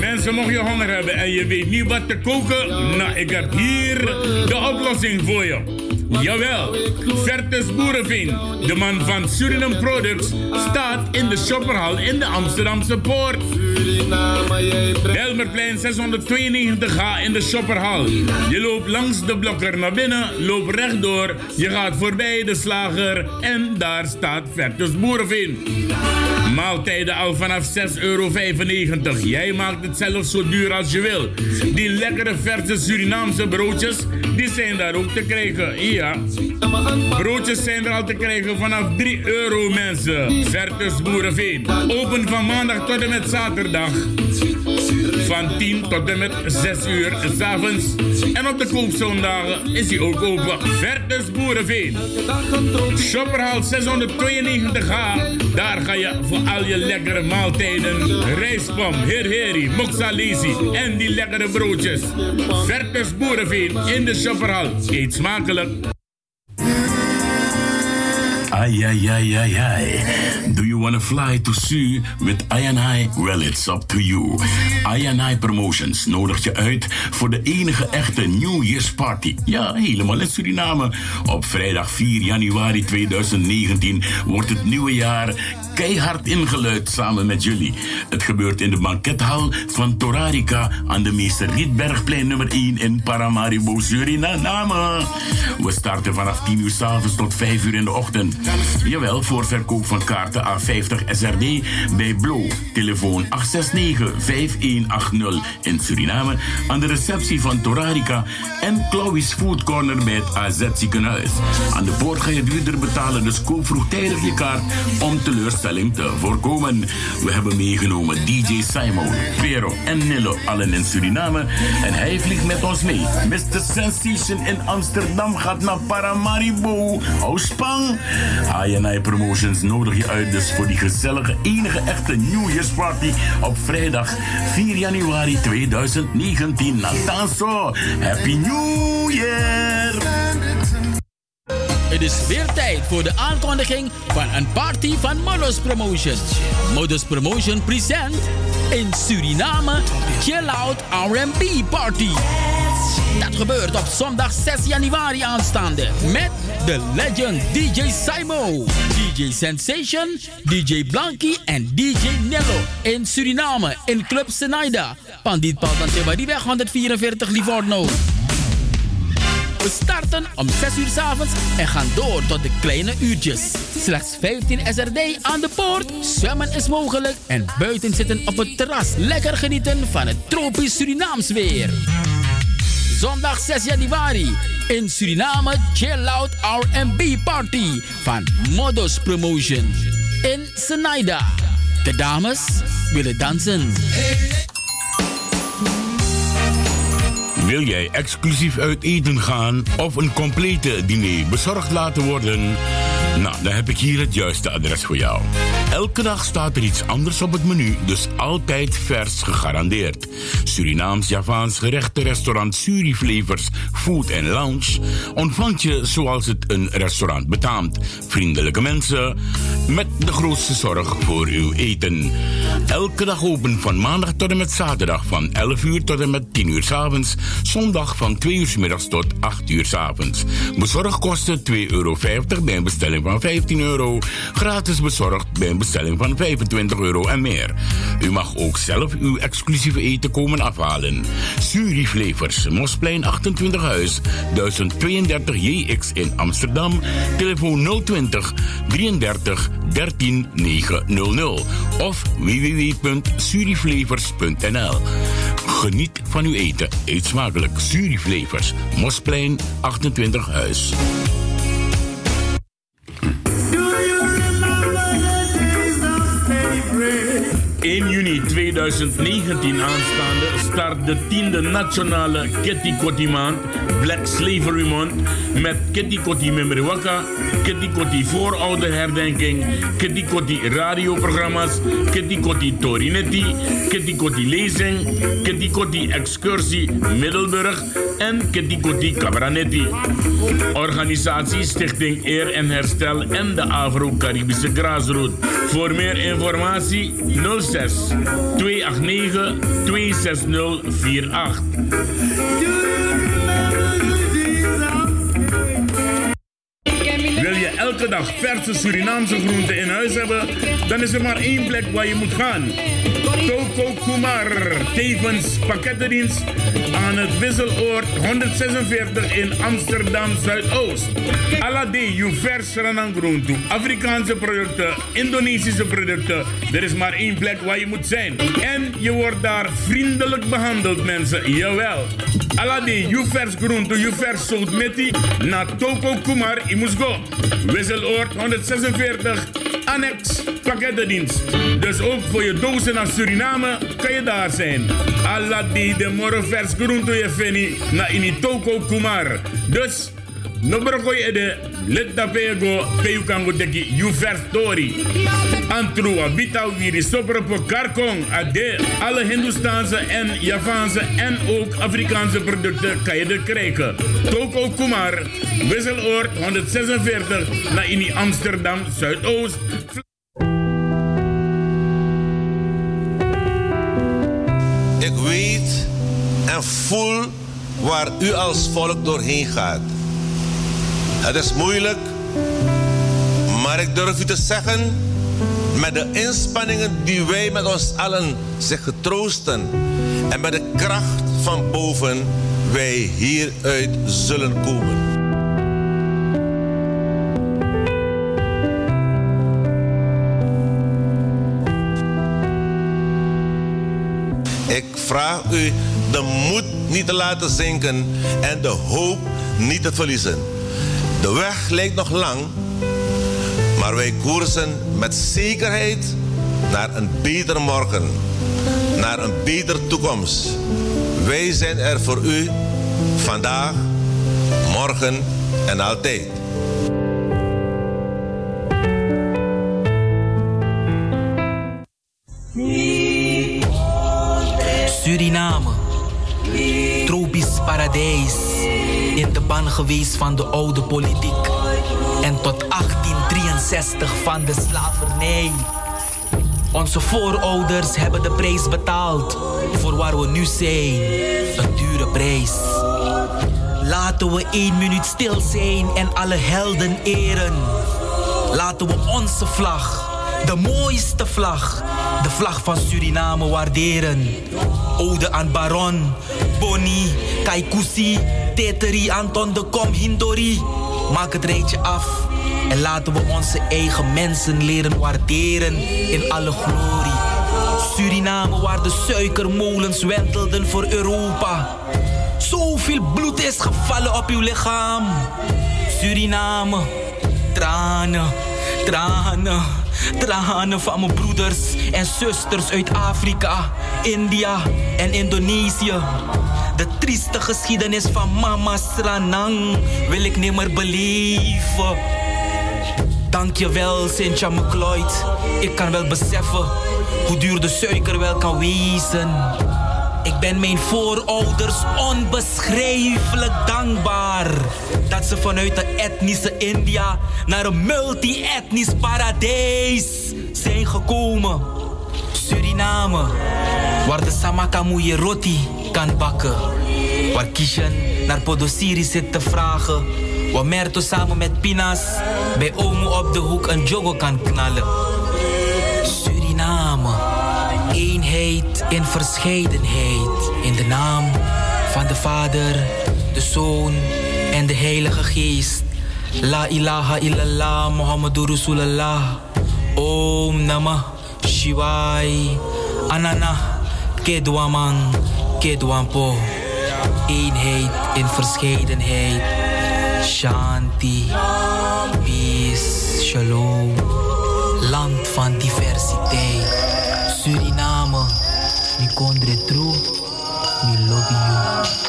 Mensen, mocht je honger hebben en je weet niet wat te koken, nou, ik heb hier de oplossing voor je. Jawel, Vertus Boerenveen, de man van Suriname Products, staat in de shopperhal in de Amsterdamse Poort. Belmerplein 692H in de shopperhal. Je loopt langs de blokker naar binnen, loopt rechtdoor, je gaat voorbij de slager en daar staat Vertus Boerenveen. Maaltijden al vanaf 6,95 euro. Jij maakt het zelf zo duur als je wil. Die lekkere verse Surinaamse broodjes, die zijn daar ook te krijgen. Broodjes zijn er al te krijgen vanaf 3 euro mensen. Vertus Boerenveen. Open van maandag tot en met zaterdag. Van 10 tot en met 6 uur s'avonds. En op de koopzondagen is hij ook open. Vertus Boerenveen. Shopperhal 692H. Daar ga je voor al je lekkere maaltijden. Rijspom, herheri, moxalesi en die lekkere broodjes. Vertus Boerenveen in de Shopperhal. Eet smakelijk. Ay, ay, ay, ay, ay. Do to fly to Su with I? Well, it's up to you. I Promotions nodigt je uit voor de enige echte New Year's Party. Ja, helemaal in Suriname. Op vrijdag 4 januari 2019 wordt het nieuwe jaar keihard ingeluid samen met jullie. Het gebeurt in de bankethal van Torarica aan de Meester Rietbergplein nummer 1 in Paramaribo, Suriname. We starten vanaf 10 uur s'avonds tot 5 uur in de ochtend. Jawel, voor verkoop van kaarten A50 SRD bij Blo. Telefoon 869-5180 in Suriname. Aan de receptie van Torarica en Chloe's Food Corner bij het AZ ziekenhuis. Aan de poort ga je duurder betalen, dus koop vroegtijdig je kaart om teleurstelling te voorkomen. We hebben meegenomen DJ Simon, Vero en Nilo, allen in Suriname. En hij vliegt met ons mee. Mr. Sensation in Amsterdam gaat naar Paramaribo. Hou spang! INI Promotions nodig je uit dus voor die gezellige enige echte New Year's Party op vrijdag 4 januari 2019. Natanso, Happy New Year! Het is weer tijd voor de aankondiging van een party van Modus Promotion. Modus Promotion present in Suriname Chill Out R&B Party. Dat gebeurt op zondag 6 januari aanstaande met de legend DJ Simo, DJ Sensation, DJ Blanky en DJ Nello in Suriname in Club Senaida. Pandit Paul die weg 144 Livorno. We starten om 6 uur s avonds en gaan door tot de kleine uurtjes. Slechts 15 SRD aan de poort. Zwemmen is mogelijk en buiten zitten op het terras. Lekker genieten van het tropisch Surinaams weer. Zondag 6 januari in Suriname Chill Out R&B Party van Modus Promotion in Senaida. De dames willen dansen. Wil jij exclusief uit eten gaan of een complete diner bezorgd laten worden? Nou, dan heb ik hier het juiste adres voor jou. Elke dag staat er iets anders op het menu, dus altijd vers gegarandeerd. Surinaams, Javaans gerechten, restaurant Suriflevers, Food and Lounge ontvangt je zoals het een restaurant betaamt. Vriendelijke mensen met de grootste zorg voor uw eten. Elke dag open van maandag tot en met zaterdag van 11 uur tot en met 10 uur s avonds. Zondag van 2 uur s middags tot 8 uur s avonds. Bezorgkosten 2,50 euro bij een bestelling van 15 euro. Gratis bezorgd bij een bestelling van 25 euro en meer. U mag ook zelf uw exclusieve eten komen afhalen. Suriflevers, Mosplein 28 Huis, 1032 JX in Amsterdam. Telefoon 020 33 13 900 of www.suriflevers.nl. Geniet van uw eten. Eet smakelijk. Suriflevers, Mosplein 28 Huis. 1 juni 2019 aanstaande start de tiende nationale Kitty Kotti maand, Black Slavery Month, met Kitty Kotti Memriwaka, Kitty Kotti voorouderherdenking, Kitty Kotti radioprogramma's, Kitty Kotti Torinetti, Kitty Kotti lezing, Kitty Kotti excursie Middelburg en Kitty Kotti Cabranetti. Organisatie Stichting Eer en Herstel en de Afro-Caribische Graasroute. Voor meer informatie 06 06 289 26048. Elke dag verse Surinaamse groenten in huis hebben? Dan is er maar één plek waar je moet gaan. Toko Kumar, tevens pakkettendienst aan het Wisseloord 146 in Amsterdam Zuidoost. Alade, je vers groente, Afrikaanse producten, Indonesische producten. Er is maar één plek waar je moet zijn. En je wordt daar vriendelijk behandeld, mensen. Jawel. Alade, je vers groente, je vers zout meti. Na Toko Kumar, je moet go. Wisseloord 146, annex pakkettendienst. Dus ook voor je dozen naar Suriname kan je daar zijn. Aladi de moro vers groente je fini na initoko kumar. Dus No broko ede let da pego peu kango deki you first story. Antrua bita wiri sopro po karkong ade alle Hindustaanse en Javaanse en ook Afrikaanse producten kan je er krijgen. Toko Kumar, Wisseloord 146 naar in Amsterdam Zuidoost. Ik weet en voel waar u als volk doorheen gaat. Het is moeilijk, maar ik durf u te zeggen, met de inspanningen die wij met ons allen zich getroosten en met de kracht van boven wij hieruit zullen komen. Ik vraag u de moed niet te laten zinken en de hoop niet te verliezen. De weg lijkt nog lang, maar wij koersen met zekerheid naar een beter morgen, naar een betere toekomst. Wij zijn er voor u vandaag, morgen en altijd. Suriname, tropisch paradijs, in de ban geweest van de oude politiek en tot 1863 van de slavernij. Onze voorouders hebben de prijs betaald voor waar we nu zijn, een dure prijs. Laten we één minuut stil zijn en alle helden eren. Laten we onze vlag, de mooiste vlag, de vlag van Suriname waarderen. Ode aan Baron, Bonnie, Kaikousi, Teteri, Anton de Kom, Hindori. Maak het rijtje af en laten we onze eigen mensen leren waarderen in alle glorie. Suriname waar de suikermolens wentelden voor Europa. Zoveel bloed is gevallen op uw lichaam. Suriname, tranen, tranen, tranen van mijn broeders en zusters uit Afrika, India en Indonesië. De trieste geschiedenis van Mama Sranang wil ik nimmer beleven. Dankjewel, Cynthia McLeod. Ik kan wel beseffen hoe duur de suiker wel kan wezen. Ik ben mijn voorouders onbeschrijfelijk dankbaar dat ze vanuit de etnische India naar een multi-etnisch paradijs zijn gekomen. Suriname, waar de samakamoeie roti kan bakken. Waar Kishan naar Podosiri zit te vragen. Waar Merto samen met Pinas bij Omo op de hoek een jogo kan knallen. Suriname, eenheid in verscheidenheid. In de naam van de Vader, de Zoon en de Heilige Geest. La ilaha illallah Muhammadur Rasulullah. Om Namah Shivai. Anana Kedwaman Kedwampo. Eenheid in verscheidenheid. Shanti. Peace. Shalom. Land van diversiteit. Suriname. Mi kondre true. Mi lobby you.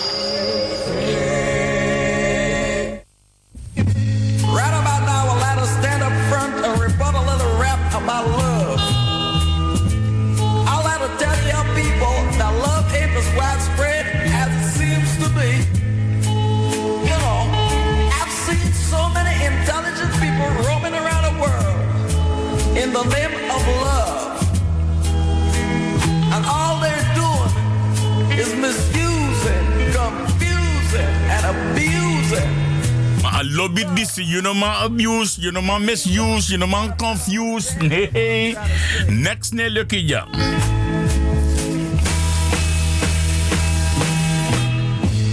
Lobby this, you know man abuse, you know man misuse, you know man confuse. Nee, next nee lucky ja.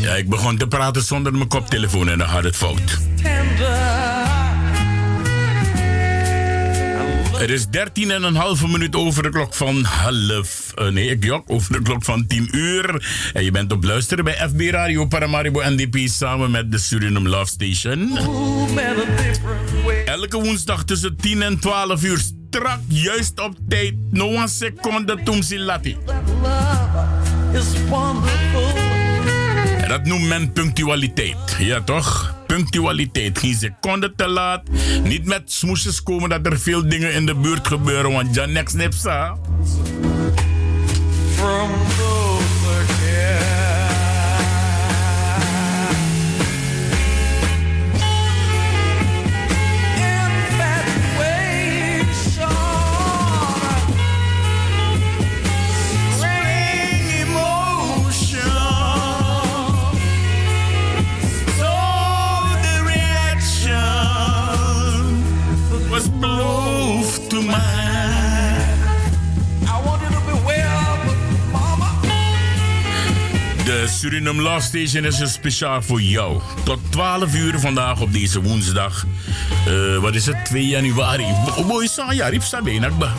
Ja, ik begon te praten zonder mijn koptelefoon en dan gaat het fout. Het is 13 en een halve minuut over de klok van half. Uh, nee, ik jok over de klok van 10 uur. En je bent op luisteren bij FB Radio Paramaribo NDP samen met de Suriname Love Station. Elke woensdag tussen 10 en 12 uur strak, juist op tijd. No one seconde ze lati. Dat noemt men punctualiteit. Ja, toch? Punctualiteit. Geen seconde te laat. Niet met smoesjes komen dat er veel dingen in de buurt gebeuren. Want ja, niks nipsa. Suriname Love Station is er speciaal voor jou. Tot 12 uur vandaag op deze woensdag. Uh, wat is het? 2 januari. Mooi zo, ja, riep sa benakba.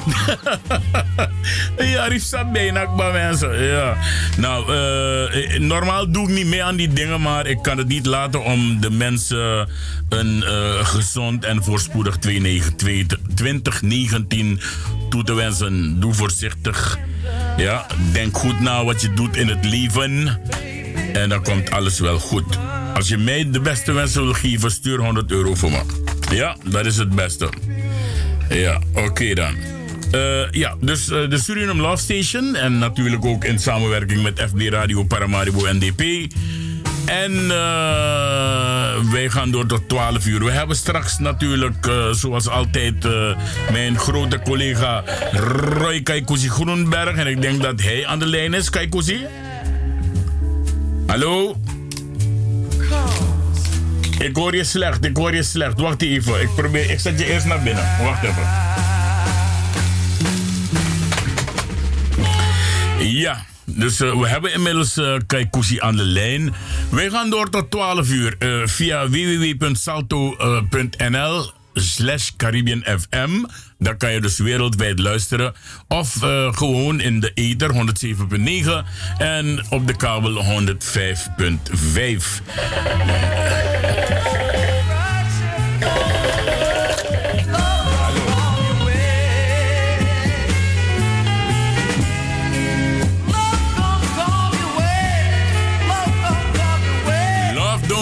ja, riep sa benakba, mensen. Ja. Nou, uh, normaal doe ik niet mee aan die dingen, maar ik kan het niet laten om de mensen een gezond en voorspoedig 2019 toe te wensen. Doe voorzichtig. Ja, denk goed na wat je doet in het leven. En dan komt alles wel goed. Als je mij de beste wensen wil geven, stuur 100 euro voor me. Ja, dat is het beste. Ja, oké dan. Uh, ja, dus uh, de Suriname Love Station. En natuurlijk ook in samenwerking met FB Radio Paramaribo NDP. En uh, wij gaan door tot 12 uur. We hebben straks natuurlijk, zoals altijd, mijn grote collega Roy Kaikuzi Groenberg. En ik denk dat hij aan de lijn is, Kaikuzi. Hallo? Ik hoor je slecht, ik hoor je slecht. Wacht even, ik probeer, ik zet je eerst naar binnen. Wacht even. Ja, dus uh, we hebben inmiddels uh, Kaikousi aan de lijn. Wij gaan door tot 12 uur uh, via www.salto.nl slash Caribbean FM. Daar kan je dus wereldwijd luisteren. Of gewoon in de ether 107.9 en op de kabel 105.5.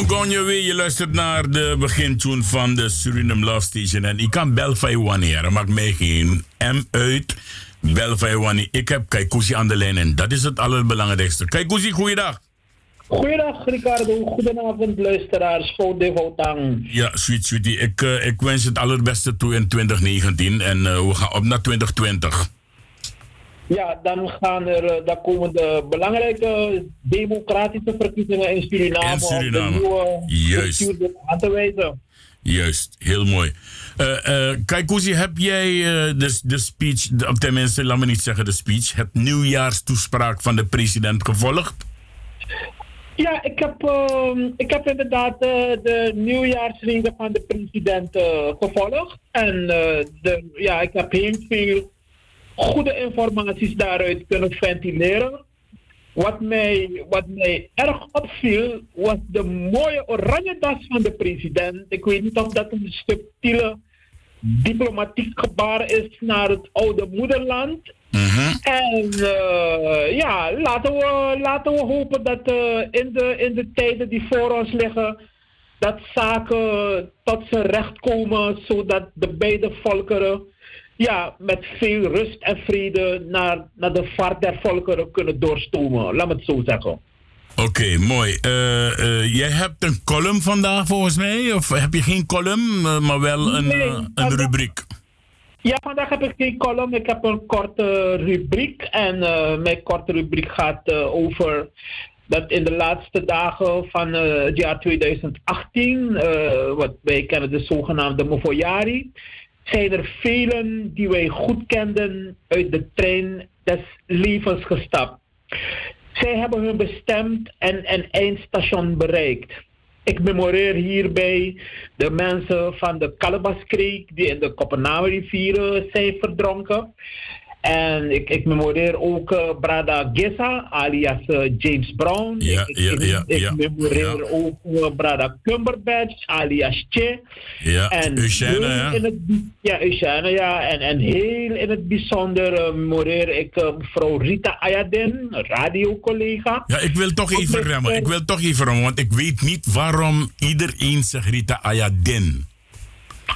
je weer, je luistert naar de begintune van de Suriname Love Station. En ik kan bel van wanneer, maakt mij geen M uit. Bel van wanneer. Ik heb Kaikousi aan de lijn en dat is het allerbelangrijkste. Kaikousi, goeiedag. Goeiedag Ricardo, goedenavond luisteraars, voor de Hotang. Ja, sweet sweetie, ik, uh, ik wens het allerbeste toe in 2019 en uh, we gaan op naar 2020. Ja, dan, gaan er, eh, dan komen de belangrijke democratische verkiezingen in Suriname, in Suriname. om de nieuwe Juist. aan te wijzen. Juist, heel mooi. Uh, uh, heb jij uh, de, de speech, de, tenminste, laat me niet zeggen de speech, het nieuwjaarstoespraak van de president gevolgd? Ja, ik heb, uh, ik heb inderdaad de nieuwjaarsreden van de president gevolgd. En de, ja, ik heb heel veel goede informaties daaruit kunnen ventileren. Wat mij, wat mij erg opviel was de mooie oranje das van de president. Ik weet niet of dat een subtiele diplomatiek gebaar is naar het oude moederland. Mhm. En uh, ja, laten we, laten we hopen dat uh, in, de, in de tijden die voor ons liggen, dat zaken tot zijn recht komen, zodat de beide volkeren ja, met veel rust en vrede naar, naar de vaart der volkeren kunnen doorstomen. Laat me het zo zeggen. Oké, mooi. Uh, uh, jij hebt een column vandaag volgens mij, of heb je geen column, uh, maar wel een, nee, een rubriek? Ja, vandaag heb ik geen column. Ik heb een korte rubriek. En mijn korte rubriek gaat over dat in de laatste dagen van eh, het jaar 2018, eh, wat wij kennen de zogenaamde Mofoyari, zijn er velen die wij goed kenden uit de trein des levens gestapt. Zij hebben hun bestemd en, en eindstation bereikt. Ik memoreer hierbij de mensen van de Calabaskreek die in de Kopenhagen-rivieren zijn verdronken. En ik, ik memoreer ook uh, Brada Gessa, alias uh, James Brown. Ja, ik, ja, ik, ja, ik ja, memoreer ja. ook uh, Brada Cumberbatch, alias Che. Ja, En Eugène, het, ja, Eugène, ja. En, en heel in het bijzonder memoreer ik mevrouw Rita Ayadin, radiocollega. Ja, ik wil toch even remmen. Ik wil toch even remmen, want ik weet niet waarom iedereen zegt Rita Ayadin.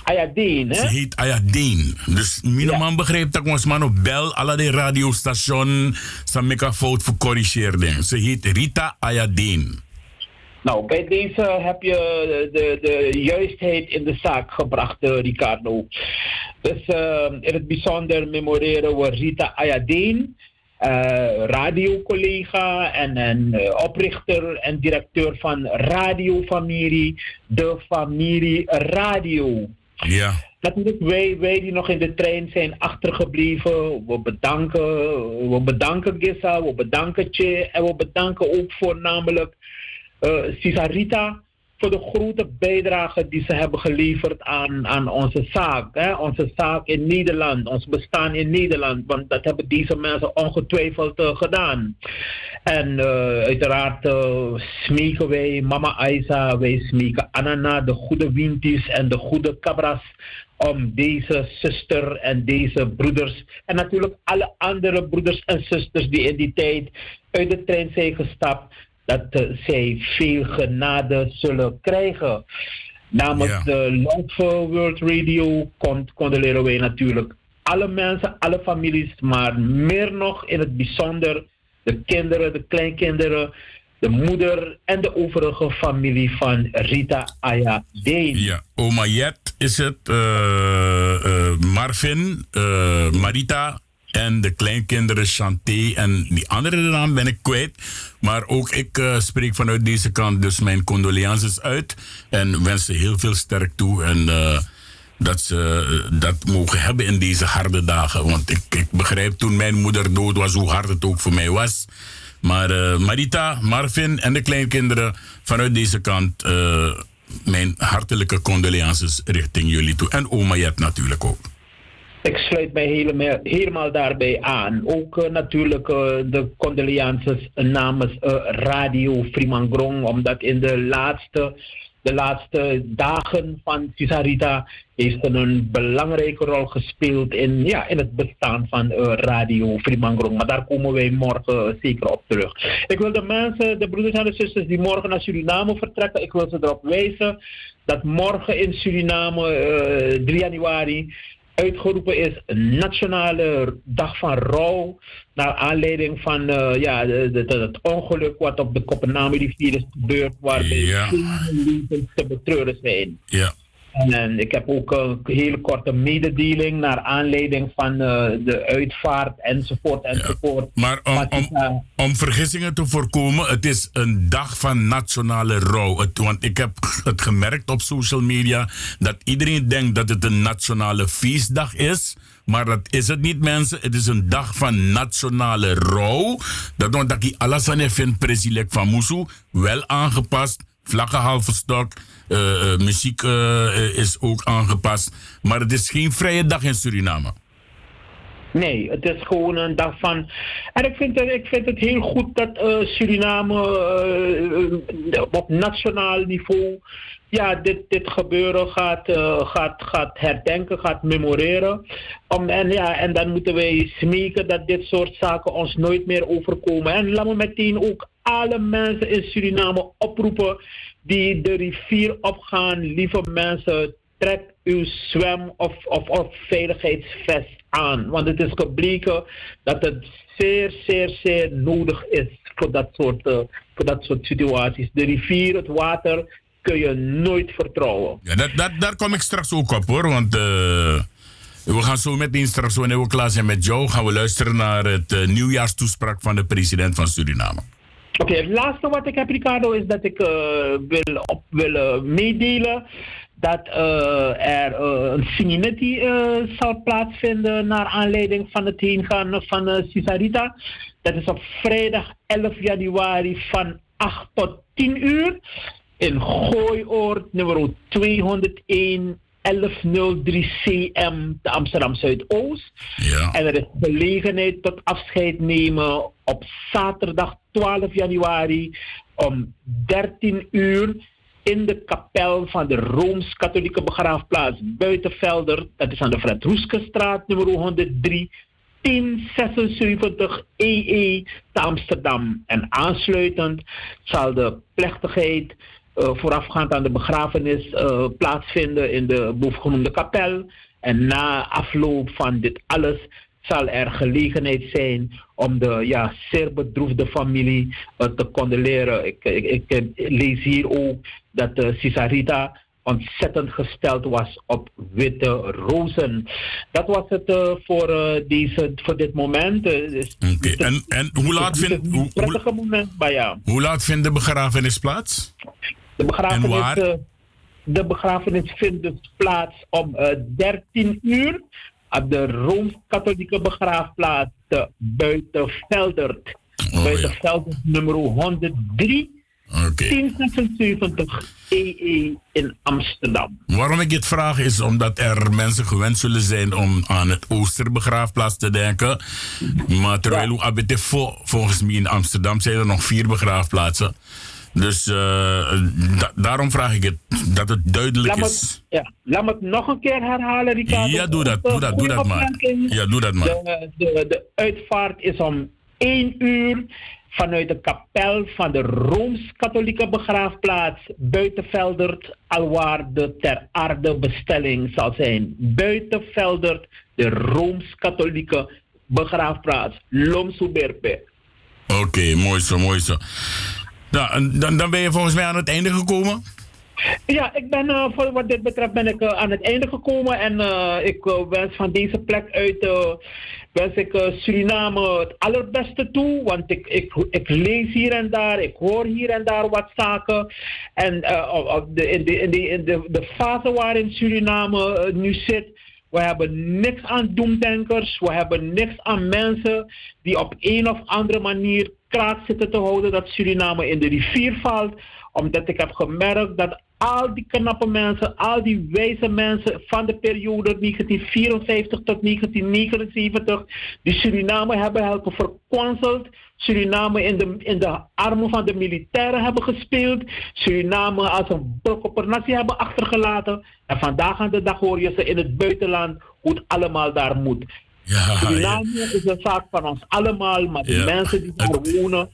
Ayadin, Ze hè? heet Ayadin. Dus minimaal begrijpt dat ons man op bel, alle de radiostation, ze een fout voor corrigeren. Ze heet Rita Ayadin. Nou, bij deze heb je de, de juistheid in de zaak gebracht, eh, Ricardo. Dus eh, in het bijzonder memoreren we Rita Ayadin, eh, radiocollega en, en oprichter en directeur van Radiofamilie, de Familie Radio. Ja. Natuurlijk, wij, wij die nog in de trein zijn achtergebleven, we bedanken, we bedanken Gissa, we bedanken Che en we bedanken ook voornamelijk uh, voor de grote bijdrage die ze hebben geleverd aan, aan onze zaak. Hè? Onze zaak in Nederland, ons bestaan in Nederland. Want dat hebben deze mensen ongetwijfeld uh, gedaan. En uh, uiteraard uh, smeken wij Mama Aisa, wij smeken Anana, de goede Winties en de goede Cabras om deze zuster en deze broeders en natuurlijk alle andere broeders en zusters die in die tijd uit de trein zijn gestapt, dat uh, zij veel genade zullen krijgen. Namens Ja. de Love World Radio condoleren wij natuurlijk alle mensen, alle families, maar meer nog in het bijzonder de kinderen, de kleinkinderen, de moeder en de overige familie van Rita Aya Deen. Ja, oma Jet is het, eh, eh, Marvin, eh, Marita en de kleinkinderen Chanté en die andere naam ben ik kwijt. Maar ook ik eh, spreek vanuit deze kant dus mijn condolences uit en wens ze heel veel sterk toe en eh, dat ze eh, dat mogen hebben in deze harde dagen. Want ik, ik begrijp toen mijn moeder dood was hoe hard het ook voor mij was. Maar Marita, Marvin en de kleinkinderen vanuit deze kant, mijn hartelijke condolences richting jullie toe. En oma Jet natuurlijk ook. Ik sluit mij helemaal, helemaal daarbij aan. Ook uh, natuurlijk uh, de condolences namens uh, Radio Frimangrong, omdat in de laatste, de laatste dagen van Cisarita heeft een belangrijke rol gespeeld in, ja, in het bestaan van Radio Frimangrong. Maar daar komen wij morgen zeker op terug. Ik wil de mensen, de broeders en de zusters die morgen naar Suriname vertrekken, ik wil ze erop wijzen dat morgen in Suriname, 3 januari, uitgeroepen is een nationale dag van rouw. Naar aanleiding van uh, ja, het ongeluk wat op de Kopenhagen-rivier is gebeurd, waarbij Ja. levens te betreuren zijn. Ja. En, en ik heb ook een hele korte mededeling naar aanleiding van uh, de uitvaart enzovoort enzovoort. Maar om, om, vergissingen te voorkomen, het is een dag van nationale rouw. Het, want ik heb het gemerkt op social media dat iedereen denkt dat het een nationale feestdag is. Maar dat is het niet, mensen. Het is een dag van nationale rouw. Dat want dat ik Alassane vind president van Musu wel aangepast. Vlaggen halve stok. eh, eh, muziek eh, is ook aangepast. Maar het is geen vrije dag in Suriname. Nee, het is gewoon een dag van. En ik vind het, ik vind het heel goed dat eh, Suriname op nationaal niveau ja, dit, dit gebeuren gaat, eh, gaat, gaat herdenken, gaat memoreren. Om, en, ja, en dan moeten wij smeken dat dit soort zaken ons nooit meer overkomen. En laat me meteen ook alle mensen in Suriname oproepen die de rivier opgaan. Lieve mensen, trek uw zwem- of, of, of veiligheidsvest aan. Want het is gebleken dat het zeer, zeer, zeer nodig is voor dat soort, eh, voor dat soort situaties. De rivier, het water, kun je nooit vertrouwen. Ja, dat, dat, daar kom ik straks ook op hoor. Want eh, we gaan zo meteen straks, wanneer we klaar zijn met jou, gaan we luisteren naar het eh, nieuwjaarstoespraak van de president van Suriname. Oké, het laatste wat ik heb, Ricardo, is dat ik eh, wil, op, wil meedelen dat er een Siminetti zal plaatsvinden naar aanleiding van het heengaan van uh, Cisarita. Dat is op vrijdag 11 januari van 8 tot 10 uur in Gooioord nummer 201 1103 CM te Amsterdam Zuidoost. Ja. En er is gelegenheid tot afscheid nemen op zaterdag 12 januari om 13 uur in de kapel van de Rooms-Katholieke begraafplaats Buitenvelder. Dat is aan de Fred Roeskestraat nummer 103. 1076 EE te Amsterdam. En aansluitend zal de plechtigheid voorafgaand aan de begrafenis uh, plaatsvinden in de bovengenoemde kapel. En na afloop van dit alles zal er gelegenheid zijn om de ja, zeer bedroefde familie uh, te condoleren. Ik, ik, ik, lees hier ook dat uh, Cisarita ontzettend gesteld was op witte rozen. Dat was het uh, voor, uh, deze, voor dit moment. Oké, okay. en, en hoe laat vindt... Hoe, prettige moment, maar ja. Hoe laat vindt de begrafenis plaats? De begrafenis, uh, de begrafenis vindt dus plaats om 13 uur op de Rooms-Katholieke begraafplaats te Buitenveldert. Oh, Buitenveldert ja. nummer 103. Okay. 1076 EE in Amsterdam. Waarom ik dit vraag is omdat er mensen gewend zullen zijn om aan het Oosterbegraafplaats te denken. Maar terwijl ja. volgens mij in Amsterdam zijn er nog vier begraafplaatsen. Dus uh, da daarom vraag ik het, dat het duidelijk laat is. Me, ja, laat me het nog een keer herhalen, Ricardo. Ja, doe dat, doe dat, doe dat maar. Ja, doe dat maar. De, de, de uitvaart is om 1 uur vanuit de kapel van de Rooms-Katholieke begraafplaats Buitenveldert, alwaar de ter aarde bestelling zal zijn. Buitenveldert, de Rooms-Katholieke begraafplaats, Lomsoeberpe. Oké, okay, mooi zo, mooi zo. Dan, dan ben je volgens mij aan het einde gekomen? Ja, ik ben uh, voor wat dit betreft ben ik uh, aan het einde gekomen en uh, ik wens van deze plek uit wens ik Suriname het allerbeste toe, want ik, ik, ik lees hier en daar, ik hoor hier en daar wat zaken en de, in, de, in, de, in de, de fase waarin Suriname nu zit. We hebben niks aan doemdenkers. We hebben niks aan mensen die op een of andere manier kraak zitten te houden dat Suriname in de rivier valt. Omdat ik heb gemerkt dat al die knappe mensen, al die wijze mensen van de periode 1954 tot 1979, die Suriname hebben helpen verkwanseld. Suriname in de, in de armen van de militairen hebben gespeeld. Suriname als een brokoppernatie hebben achtergelaten. En vandaag aan de dag hoor je ze in het buitenland hoe het allemaal daar moet. Ja, Suriname ja. is een zaak van ons allemaal, maar de Ja. mensen die daar wonen,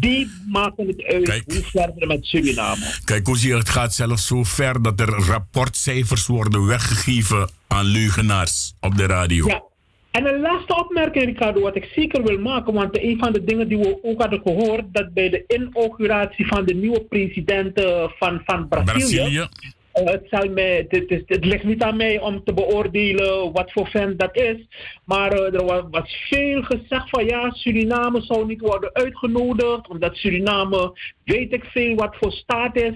die maken het uit Kijk. hoe verder met Suriname. Kijk, hoe zie je, het gaat zelfs zo ver dat er rapportcijfers worden weggegeven aan leugenaars op de radio. Ja. En een laatste opmerking, Ricardo, wat ik zeker wil maken, want een van de dingen die we ook hadden gehoord, dat bij de inauguratie van de nieuwe president eh, van, van Brazilië, Brazilië. Eh, het, zal mij, het ligt niet aan mij om te beoordelen wat voor vent dat is. Maar eh, er was, was veel gezegd van ja, Suriname zou niet worden uitgenodigd. Omdat Suriname weet ik veel wat voor staat is.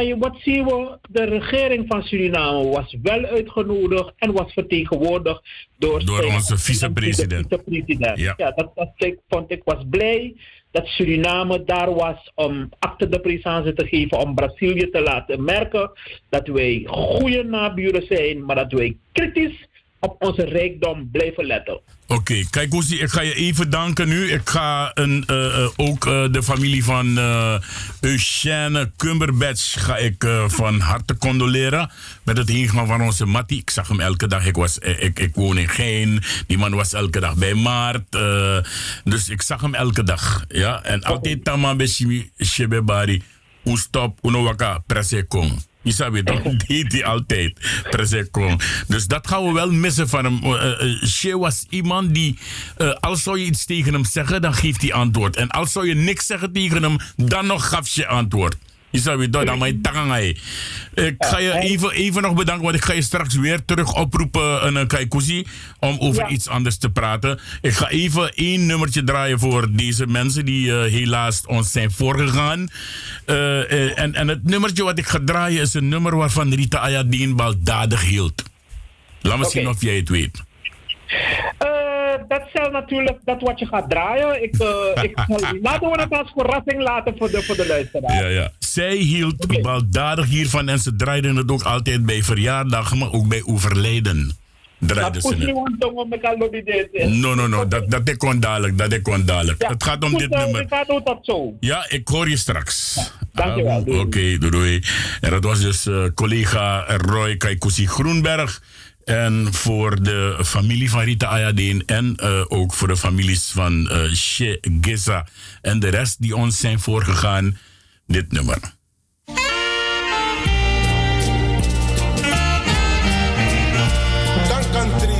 En wat zien we? De regering van Suriname was wel uitgenodigd en was vertegenwoordigd door, Door zijn onze vicepresident. de vicepresident. Ja. Ja, dat, dat ik, vond ik was blij dat Suriname daar was om achter de présence te geven, om Brazilië te laten merken dat wij goede naburen zijn, maar dat wij kritisch op onze rijkdom blijven letten. Oké, kijk Oesie, ik ga je even danken nu. Ik ga een, eh, eh, ook eh, de familie van Eugène Cumberbatch ga ik, van harte condoleren. Met het ingaan van onze Mattie. Ik zag hem elke dag. Ik, was, ik, ik woon in Gein. Die man was elke dag bij Maart. dus ik zag hem elke dag. Ja? En altijd tama beshimi shebebari. Oestop, unowaka, presekong. Je sabi toch? Deed hij altijd. Dus dat gaan we wel missen van hem. Eh, eh, She was iemand die, eh, als zou je iets tegen hem zeggen, dan geeft hij antwoord. En als zou je niks zeggen tegen hem, dan nog gaf je antwoord. Isabi, dat dan mijn tangai. Ik ga je even, even nog bedanken, want ik ga je straks weer terug oproepen, en een Kaikuzi, om over Ja. iets anders te praten. Ik ga even één nummertje draaien voor deze mensen die eh, helaas ons zijn voorgegaan. Eh, eh, en, en het nummertje wat ik ga draaien is een nummer waarvan Rita Ayadin baldadig hield. Laat me zien of jij het weet. Eh, dat zal natuurlijk dat wat je gaat draaien. Ik, eh, ik laten we het als verrassing laten voor de, voor de luisteraar. Ja, ja. Zij hield Oké. baldadig hiervan en ze draaiden het ook altijd bij verjaardagen, maar ook bij overlijden. Dat Draaiden ze het. No, no, no. Dat, dat ik kon dadelijk. Dat ik kon dadelijk. Ja, het gaat om dit eh, nummer. Ja, ik hoor je straks. dankjewel. Ah, Doei. Oké, doei, doei. En dat was dus eh, collega Roy Kaikusi Groenberg. En voor de familie van Rita Ayadeen en eh, ook voor de families van eh She Giza en de rest die ons zijn voorgegaan, dit nummer. Dan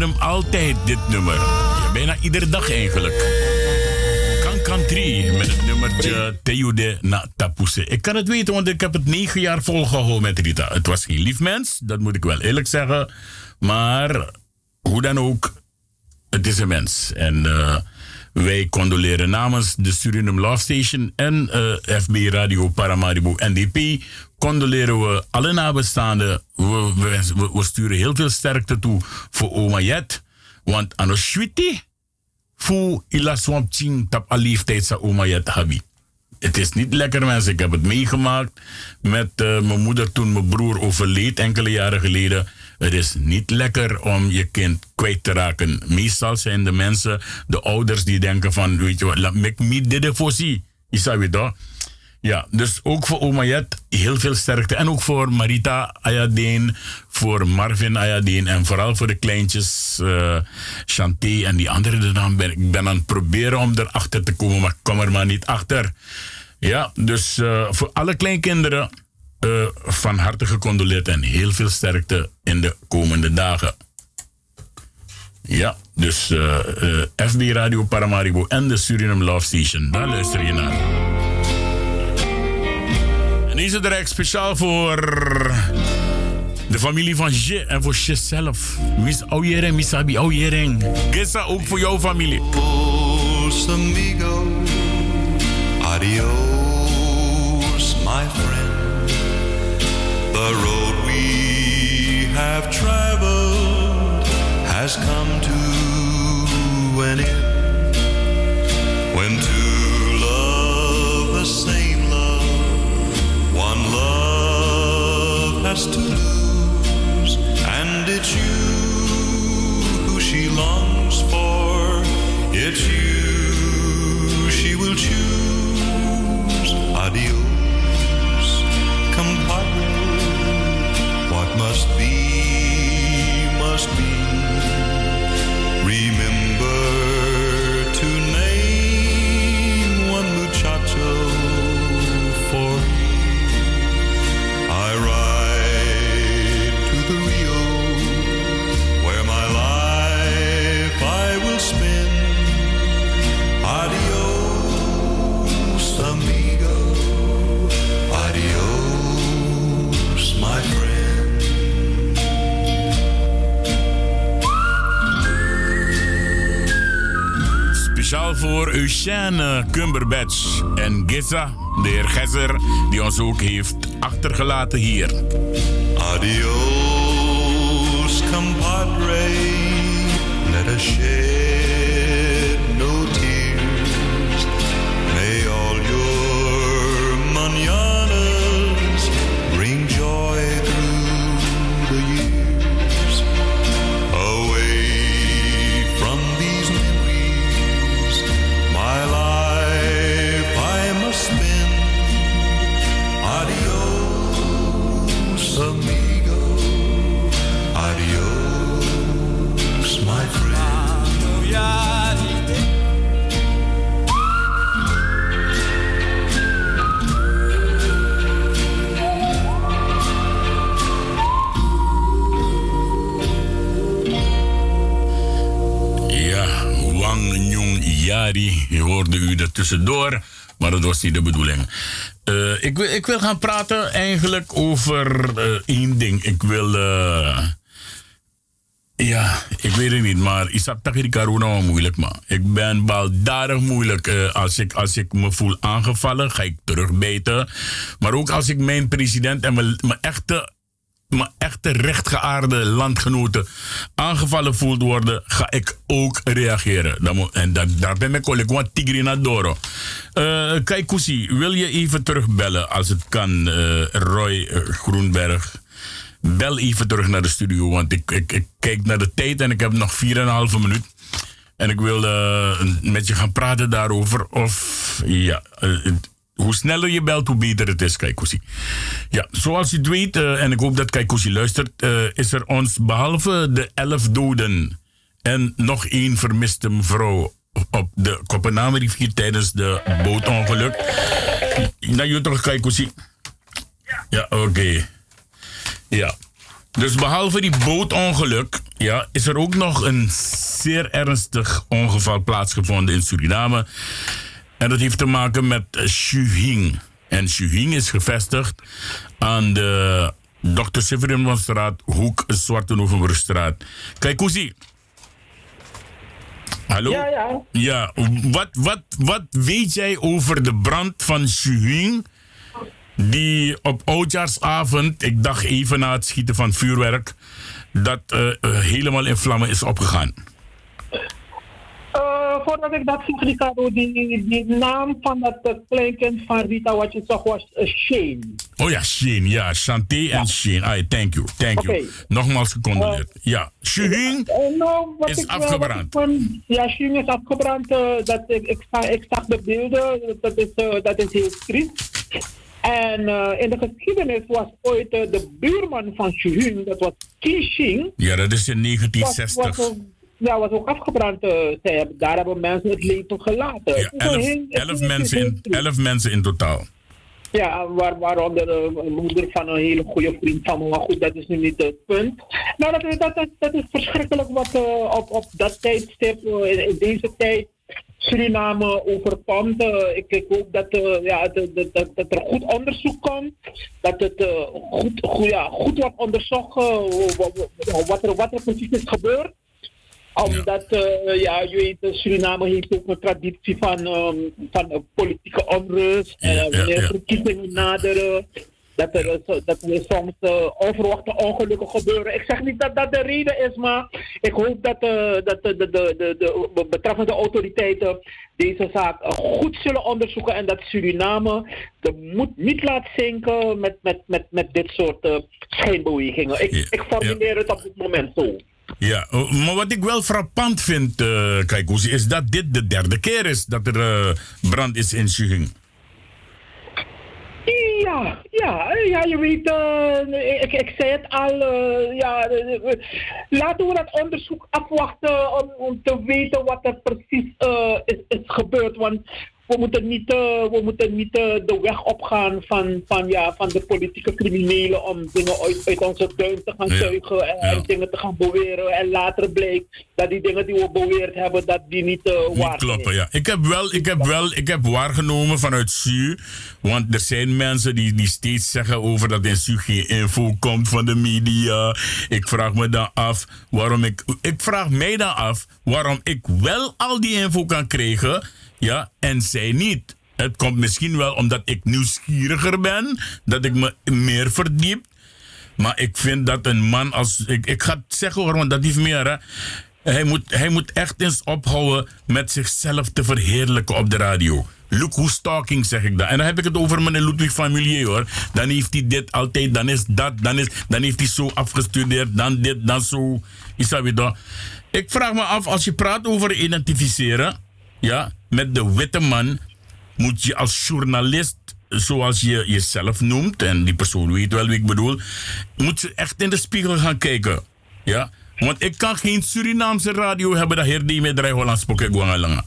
hem altijd, dit nummer. Bijna iedere dag eigenlijk. Kan Country met het nummertje Teude na Tapuse. Ik kan het weten, want ik heb het negen jaar volgehouden met Rita. Het was geen lief mens, dat moet ik wel eerlijk zeggen. Maar hoe dan ook, het is een mens. En eh, wij condoleren namens de Suriname Love Station en eh, FB Radio Paramaribo NDP. Condoleren we alle nabestaanden. We, we, we- sturen heel veel sterkte toe voor oma Jet. Want aan Oshwiti, voor ila swamp ching tap a leeftijd sa oma Jet habi. Het is niet lekker, mensen. Ik heb het meegemaakt met eh, mijn moeder toen mijn broer overleed enkele jaren geleden. Het is niet lekker om je kind kwijt te raken. Meestal zijn de mensen, de ouders, die denken van, weet je wat, laat me dit voor zie. Je zou het toch? Ja, dus ook voor oma Jet heel veel sterkte. En ook voor Marita Ayadeen, voor Marvin Ayadeen en vooral voor de kleintjes eh Chanté en die anderen. Dan ben, ik ben aan het proberen om erachter te komen, maar ik kom er maar niet achter. Ja, dus eh, voor alle kleinkinderen eh, van harte gecondoleerd en heel veel sterkte in de komende dagen. Ja, dus eh, eh, FB Radio Paramaribo en de Suriname Love Station, daar luister je naar. En deze direct speciaal voor De familie van Je en voor jezelf. Mis Ouyering, Misabi Ouyering. Gissa ook voor jouw familie. Adios, my friend. The road we have traveled has come to an end. When two love the same love, one love has to lose, and it's you who she longs for. It's you Speciaal voor Eugène Cumberbatch en Giza, de heer Gesser, die ons ook heeft achtergelaten hier. Adios, compadre. Let us shed Je hoorde u er tussendoor, maar dat was niet de bedoeling. Eh, ik, wil, ik wil gaan praten eigenlijk over eh, één ding. Ik wil. eh, ja, ik weet het niet, maar Isaac Takiri Karuna was moeilijk, man. Ik ben baldadig moeilijk. Als, ik, als ik me voel aangevallen, ga ik terugbijten. Maar ook als ik mijn president en mijn echte mijn echte rechtgeaarde landgenoten aangevallen voelt worden, ga ik ook reageren. En dat, daar ben ik collega Tigrina Doro. Uh, kijk, Koesie, wil je even terugbellen als het kan, eh, Roy eh, Groenberg? Bel even terug naar de studio, want ik, ik, kijk naar de tijd en ik heb nog 4,5 minuut. En ik wil eh, met je gaan praten daarover. Of ja, eh, hoe sneller je belt, hoe beter het is, Kaikousi. Ja, zoals het weet, eh, en ik hoop dat Kaikousi luistert, eh, is er ons behalve de elf doden en nog één vermiste mevrouw op de Kopenhagenrivier tijdens de bootongeluk. Naar je toch, Kaikousi? Ja, oké. Ja. Dus behalve die bootongeluk, ja, is er ook nog een zeer ernstig ongeval plaatsgevonden in Suriname. En dat heeft te maken met Shuhing. En Shuhing is gevestigd aan de Dr. Severinmanstraat, hoek Zwarte. Kijk, Koesie. Hallo? Ja, ja. Ja, wat, wat, wat weet jij over de brand van Shuhing? Die op oudjaarsavond, ik dacht even na het schieten van vuurwerk, dat eh, eh, helemaal in vlammen is opgegaan. Eh, voordat ik dat zeg, Ricardo, die, die naam van dat uh, kleinkind van Rita, wat je zag, was uh, Shane. Oh ja, Shane, ja, Chanté en Shane. Ai, thank you, thank you. Oké. Nogmaals gecondoleerd. ja, Shuhing Eh, nou, wat is eh, afgebrand. van- ja, Shane is afgebrand. eh, dat, ik, ik, zag, ik zag de beelden, dat is, eh, dat is heel triest. En eh, in de geschiedenis was ooit eh, de buurman van Shuhun, dat was Kishing, Ja, dat is in was, 1960. was, ook- ja, was ook afgebrand. eh, zij hebben, daar hebben mensen het leven gelaten. Ja, elf, heel- elf, mensen in, elf mensen in totaal. Ja, waar, waaronder eh, een moeder van een hele goede vriend van me. Maar goed, dat is nu niet het punt. Nou, dat, is- dat, is, dat is verschrikkelijk wat eh, op, op dat tijdstip, eh, in, in deze tijd, Suriname overkomt. Eh, ik, ik hoop dat, eh, ja, dat, dat, dat, dat er goed onderzoek komt. Dat het eh, goed, goed, ja, goed wordt onderzocht eh, wat, wat, er, wat er precies is gebeurd omdat, eh, ja, je weet, eh, Suriname heeft ook een traditie van, ehm, van eh, politieke onrust. En Ja, uh, wanneer ja. verkiezingen naderen, dat er, dat er soms eh, onverwachte ongelukken gebeuren. Ik zeg niet dat dat de reden is, maar ik hoop dat, dat de, de, de, de, de betreffende autoriteiten deze zaak goed zullen onderzoeken en dat Suriname de moed niet laat zinken met, met, met, met dit soort eh, schijnbewegingen. Ik, Ja, ik formuleer het op dit moment zo. Ja, oh, maar wat ik wel frappant vind, eh Kaikousi, is dat dit de derde keer is dat er eh, brand is in Suging. Ja, ja, ja, je weet, eh, ik, ik zei het al, eh, ja, eh, eh, laten we dat onderzoek afwachten om, om te weten wat er precies eh, is, is gebeurd. Want we moeten niet, eh, we moeten niet eh, de weg opgaan van, van, ja, van de politieke criminelen om dingen uit, uit onze duim te gaan zuigen en, en ja. dingen te gaan beweren. En later blijkt dat die dingen die we beweerd hebben, dat die niet eh Niet waar kloppen, zijn. ja. Ik heb wel, ik heb wel, ik heb waargenomen vanuit SU, want er zijn mensen die, die steeds zeggen over dat in SU geen info komt van de media. Ik vraag me dan af waarom ik, ik vraag mij dan af waarom ik wel al die info kan krijgen, ja, en zij niet. Het komt misschien wel omdat ik nieuwsgieriger ben, dat ik me meer verdiep. Maar ik vind dat een man als. Ik, ik ga het zeggen hoor, want dat heeft meer. Hè. Hij, moet, hij moet echt eens ophouden met zichzelf te verheerlijken op de radio. Look who's stalking, zeg ik dan. En dan heb ik het over meneer Ludwig Familier hoor. Dan heeft hij dit altijd, dan is dat, dan, is, dan heeft hij zo afgestudeerd, dan dit, dan zo. Is dat weer. Ik vraag me af, als je praat over identificeren, ja, met de witte man, moet je als journalist, zoals je jezelf noemt, en die persoon weet wel wie ik bedoel, moet je echt in de spiegel gaan kijken. Ja? Want ik kan geen Surinaamse radio hebben dat hier die met pokken guangalanga.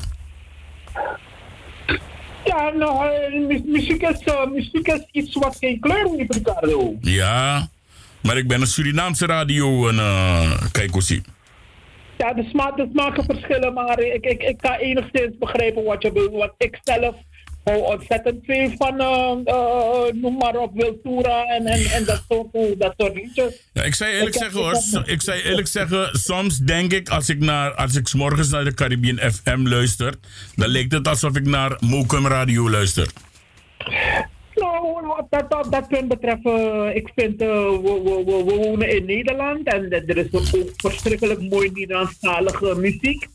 Ja, nou, eh, mu- muziek is, eh, muziek is iets wat geen kleur heeft, Ricardo. Ja, maar ik ben een Surinaamse radio en uh, kijk hoe. Ja, de, smaak, de smaken verschillen, maar ik, ik, ik kan enigszins begrijpen wat je bedoelt. Want ik zelf hou ontzettend veel van, eh, eh, noem maar op, Wiltura en, en, en dat, soort, dat soort liedjes. Ja, ik je eerlijk Ik zeggen hoor, ik so- je eerlijk zeggen, soms denk ik als ik, naar, als ik 's morgens naar de Caribbean FM luister, dan lijkt het alsof ik naar Mokum Radio luister. Nou, wat dat, dat, dat punt betreft, eh, ik vind, eh, we, we, we, we wonen in Nederland en er is ook verschrikkelijk mooi Nederlandstalige muziek.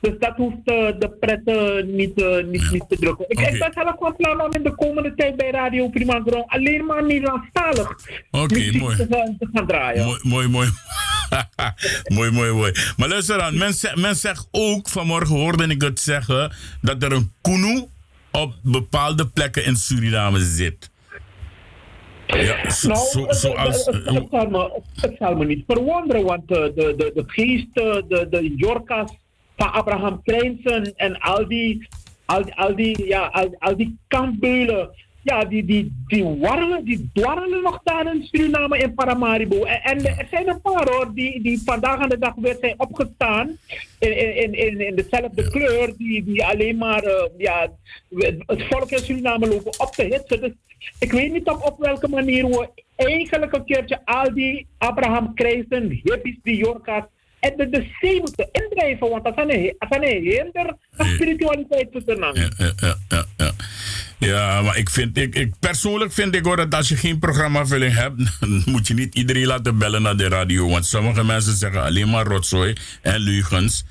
Dus dat hoeft eh, de pret eh, niet, eh, niet, niet te drukken. Ik, Oké. ik ben zelf van plan om in de komende tijd bij Radio Prima Grond alleen maar Nederlandstalig Oké, muziek mooi. te, gaan- te gaan draaien. Mooi, mooi, mooi. mooi, mooi, mooi. Maar luister dan, men, zegt- men zegt ook, vanmorgen hoorde ik het zeggen, dat er een kunu op bepaalde plekken in Suriname zit. Ja, zo, Nou, zo, zoals... het, het, het zal me, het zal me niet verwonderen, want eh, de, de, de geest, eh, de, de Jorkas van Abraham Kleinsen en al die, al, al die, ja, al, al die kampbeulen, ja, die, die, die, warrelen, die dwarrelen nog daar in Suriname in Paramaribo. En, en er zijn een paar hoor, die, die vandaag aan de dag weer zijn opgestaan in, in, in, in dezelfde kleur, die, die alleen maar eh, ja, het volk in Suriname lopen op te hitsen. Dus ik weet niet op, op welke manier we eigenlijk een keertje al die Abraham Krijzen, hippies, die Jorka's, en de, de zee moeten indrijven, want dat zijn een, hinder Ja. spiritualiteit tussen Ja, ja, ja, ja, ja. Ja, maar ik vind, ik, ik, persoonlijk vind ik hoor dat als je geen programmavulling hebt, dan moet je niet iedereen laten bellen naar de radio. Want sommige mensen zeggen alleen maar rotzooi en leugens.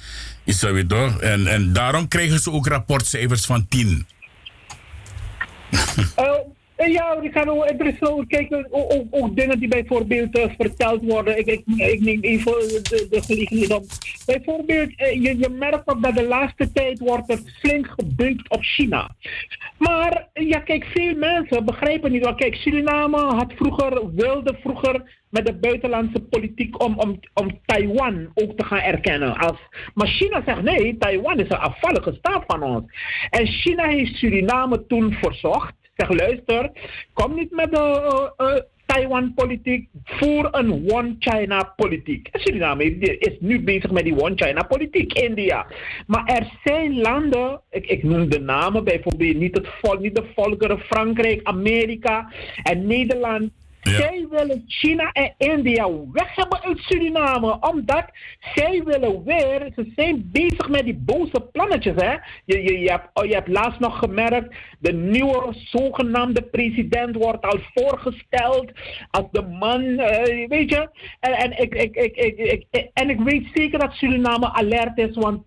Is dat weer toch? En, en daarom krijgen ze ook rapportcijfers van 10. Eh, ja, Ricardo, er is zo, kijk, eh, ook, dingen die bijvoorbeeld eh, verteld worden. Ik, ik, ik neem even de, de om. Bijvoorbeeld, eh, je, merkt ook dat de laatste tijd wordt er flink gebukt op China. Maar ja, kijk, veel mensen begrijpen niet. Want kijk, Suriname had vroeger, wilde vroeger met de buitenlandse politiek om, om, om Taiwan ook te gaan erkennen. Als, maar China zegt nee, Taiwan is een afvallige staat van ons. En China heeft Suriname toen verzocht. Zeg, luister, kom niet met de, eh, eh, Taiwan-politiek voor een one-China-politiek. En Suriname is nu bezig met die one-China-politiek, India. Maar er zijn landen, ik, ik noem de namen bijvoorbeeld niet, het volk, niet de volkeren, Frankrijk, Amerika en Nederland. Zij willen China en India weg hebben uit Suriname. Omdat zij willen weer, ze zijn bezig met die boze plannetjes. Hè? Je, je, je, hebt, oh, je hebt laatst nog gemerkt, de nieuwe zogenaamde president wordt al voorgesteld als de man, eh, weet je. En, en, ik, ik, ik, ik, ik, en ik weet zeker dat Suriname alert is, want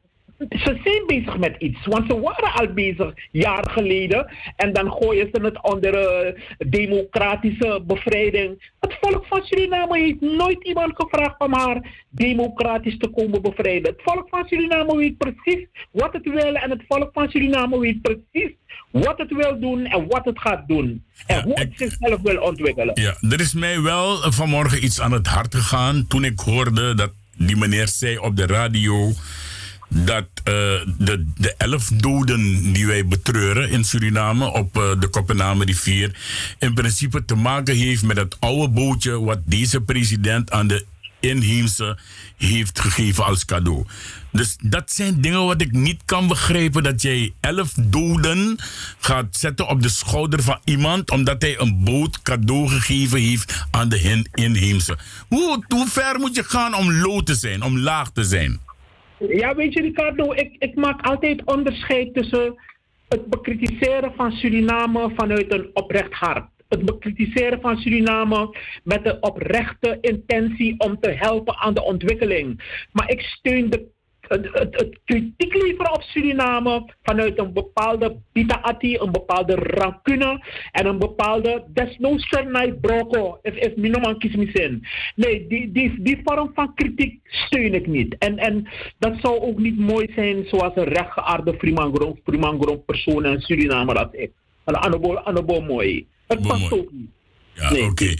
ze zijn bezig met iets, want ze waren al bezig jaar geleden. En dan gooien ze het onder uh, democratische bevrijding. Het volk van Suriname heeft nooit iemand gevraagd om haar democratisch te komen bevrijden. Het volk van Suriname weet precies wat het wil en het volk van Suriname weet precies wat het wil doen en wat het gaat doen. En hoe het zichzelf wil ontwikkelen. Ja, er is mij wel vanmorgen iets aan het hart gegaan toen ik hoorde dat die meneer zei op de radio dat uh, de, de elf doden die wij betreuren in Suriname op uh, de Koppename rivier in principe te maken heeft met het oude bootje wat deze president aan de inheemse heeft gegeven als cadeau. Dus dat zijn dingen wat ik niet kan begrijpen. Dat jij elf doden gaat zetten op de schouder van iemand. omdat hij een boot cadeau gegeven heeft aan de inheemse. Hoe, hoe ver moet je gaan om low te zijn, om laag te zijn? Ja, weet je Ricardo, ik, ik maak altijd onderscheid tussen het bekritiseren van Suriname vanuit een oprecht hart. Het bekritiseren van Suriname met de oprechte intentie om te helpen aan de ontwikkeling. Maar ik steun de het, het, het, kritiek leveren op Suriname vanuit een bepaalde bitaati, een bepaalde rancune en een bepaalde desnoods broko, if, if minoman zin. Nee, die, die, die vorm van kritiek steun ik niet. En, en dat zou ook niet mooi zijn zoals een rechtgeaarde Primangron persoon in Suriname dat is. Een mooi. Het past ook niet. Ja, oké. Okay.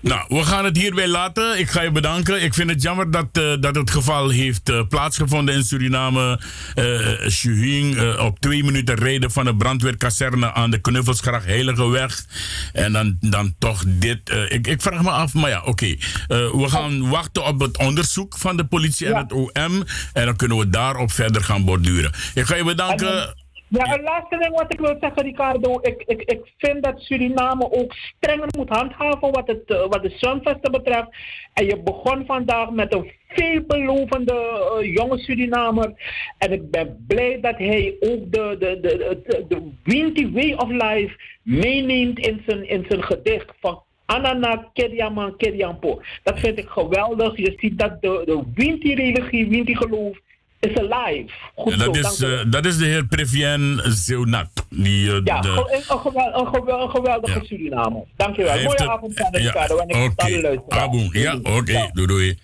Nou, we gaan het hierbij laten. Ik ga je bedanken. Ik vind het jammer dat, uh, dat het geval heeft uh, plaatsgevonden in Suriname. Uh, Shuhing, op twee minuten rijden van de brandweerkazerne aan de Knuffelsgracht Heilige Weg. En dan, dan toch dit. ik, ik vraag me af, maar ja, oké. Okay. we gaan wachten op het onderzoek van de politie en het OM. En dan kunnen we daarop verder gaan borduren. Ik ga je bedanken. Ja, een laatste ding wat ik wil zeggen, Ricardo. Ik, ik, ik vind dat Suriname ook strenger moet handhaven wat, het, uh, wat de Sunfesten betreft. En je begon vandaag met een veelbelovende uh, jonge Surinamer. En ik ben blij dat hij ook de, de, de, de, de Winty Way of Life meeneemt in zijn, in zijn gedicht van Anana Keriaman Keriampo. Dat vind ik geweldig. Je ziet dat de, de Winty-religie, Winty-geloof is alive. Goed dat, zo, is, uh, dat is de heer Previen Zeunat. Die, uh, ja, de... een, geweldige, een, geweldige, een geweldige ja. Suriname. Dankjewel. Mooie avond ja, Ricardo. En ik Oké, okay. Ja, oké. Okay. Ja. Doei, doei.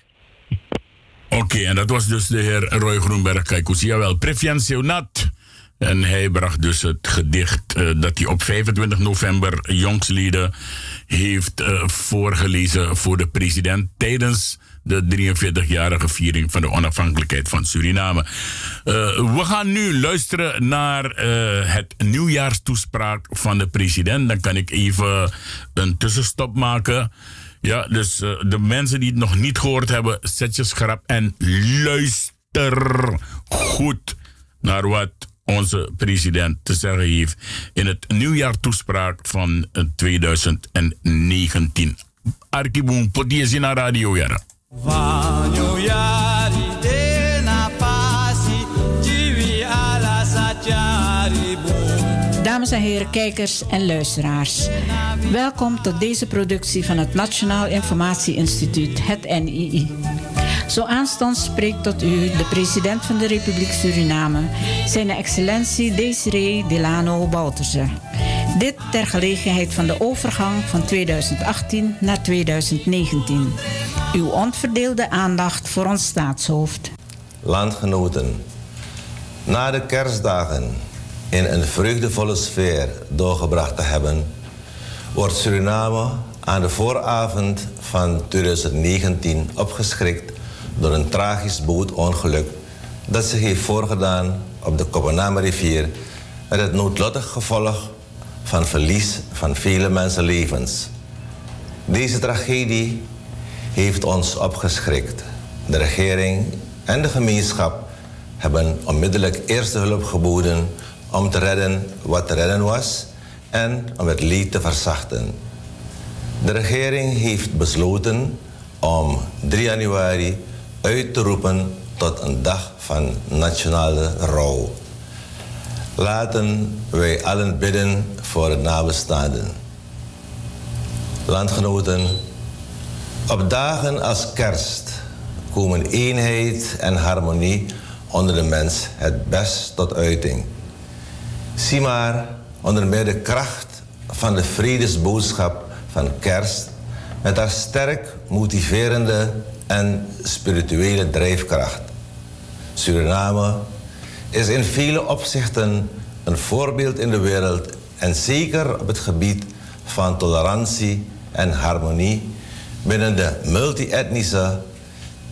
Oké, okay, en dat was dus de heer Roy Groenberg. Kijk, hoe zie je wel. Previen Zeunat. En hij bracht dus het gedicht uh, dat hij op 25 november jongsleden heeft voorgelezen voor de president tijdens de 43-jarige viering van de onafhankelijkheid van Suriname. Uh, we gaan nu luisteren naar uh, het nieuwjaarstoespraak van de president. Dan kan ik even een tussenstop maken. Ja, dus uh, de mensen die het nog niet gehoord hebben, zet je schrap en luister goed naar wat onze president te zeggen heeft in het nieuwjaartoespraak van 2019. Arkiboom, potie naar radio. Dames en heren kijkers en luisteraars. Welkom tot deze productie van het Nationaal Informatie Instituut, het NII. Zo aanstonds spreekt tot u de president van de Republiek Suriname, zijn excellentie Desiree Delano Bouterse. Dit ter gelegenheid van de overgang van 2018 naar 2019. Uw onverdeelde aandacht voor ons staatshoofd. Landgenoten, na de kerstdagen in een vreugdevolle sfeer doorgebracht te hebben, wordt Suriname aan de vooravond van 2019 opgeschrikt door een tragisch bootongeluk dat zich heeft voorgedaan op de Kopename rivier met het noodlottig gevolg van verlies van vele mensenlevens. Deze tragedie heeft ons opgeschrikt. De regering en de gemeenschap hebben onmiddellijk eerste hulp geboden om te redden wat te redden was en om het leed te verzachten. De regering heeft besloten om 3 januari uit te roepen tot een dag van nationale rouw. Laten wij allen bidden voor de nabestaanden. Landgenoten, op dagen als kerst komen eenheid en harmonie onder de mens het best tot uiting. Zie maar onder meer de kracht van de vredesboodschap van kerst met haar sterk motiverende en spirituele drijfkracht. Suriname is in vele opzichten een voorbeeld in de wereld en zeker op het gebied van tolerantie en harmonie binnen de multi-etnische,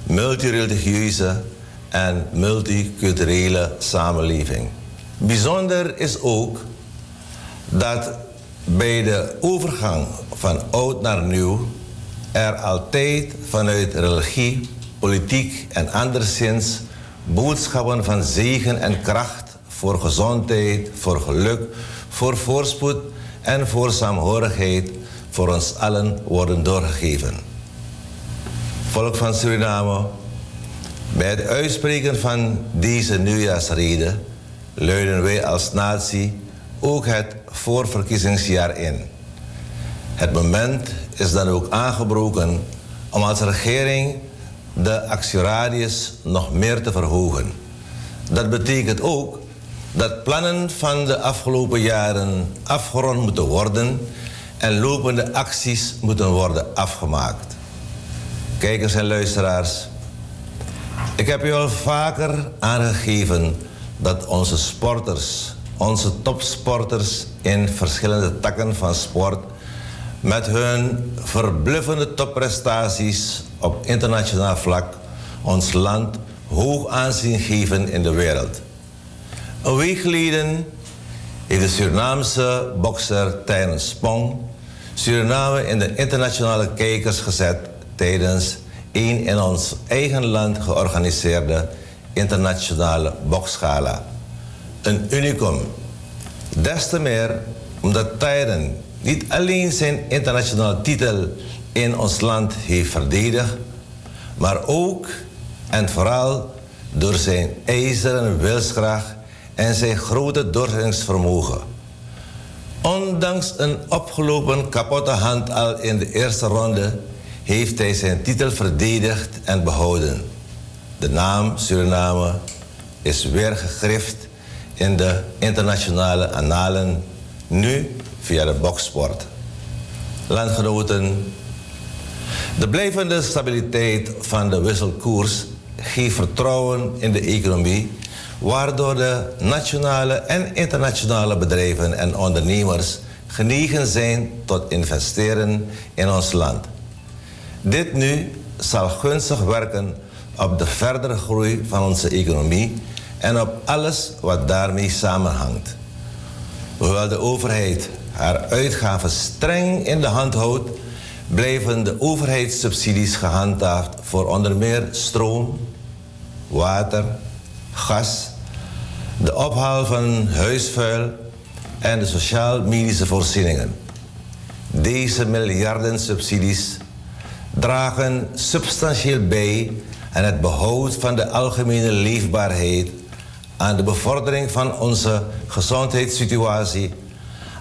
multireligieuze en multiculturele samenleving. Bijzonder is ook dat bij de overgang van oud naar nieuw er altijd vanuit religie, politiek en anderszins boodschappen van zegen en kracht voor gezondheid, voor geluk, voor voorspoed en voor saamhorigheid voor ons allen worden doorgegeven. Volk van Suriname, bij het uitspreken van deze nieuwjaarsrede luiden wij als natie ook het voorverkiezingsjaar in. Het moment is dan ook aangebroken om als regering de actieradius nog meer te verhogen. Dat betekent ook dat plannen van de afgelopen jaren afgerond moeten worden en lopende acties moeten worden afgemaakt. Kijkers en luisteraars, ik heb u al vaker aangegeven dat onze sporters, onze topsporters in verschillende takken van sport, met hun verbluffende topprestaties op internationaal vlak ons land hoog aanzien geven in de wereld. Een week geleden heeft de Surinaamse bokser Tijnen Spong Suriname in de internationale kijkers gezet tijdens een in ons eigen land georganiseerde internationale boksgala. Een unicum. Des te meer omdat Tijden niet alleen zijn internationale titel in ons land heeft verdedigd, maar ook en vooral door zijn ijzeren wilskracht en zijn grote doorzettingsvermogen. Ondanks een opgelopen kapotte hand al in de eerste ronde heeft hij zijn titel verdedigd en behouden. De naam Suriname is weer gegrift in de internationale annalen, nu via de boksport. Landgenoten, de blijvende stabiliteit van de wisselkoers geeft vertrouwen in de economie waardoor de nationale en internationale bedrijven en ondernemers genegen zijn tot investeren in ons land. Dit nu zal gunstig werken op de verdere groei van onze economie en op alles wat daarmee samenhangt. Hoewel de overheid haar uitgaven streng in de hand houdt, blijven de overheidssubsidies gehandhaafd voor onder meer stroom, water, gas, de ophaal van huisvuil en de sociaal-medische voorzieningen. Deze miljarden subsidies dragen substantieel bij aan het behoud van de algemene leefbaarheid, aan de bevordering van onze gezondheidssituatie,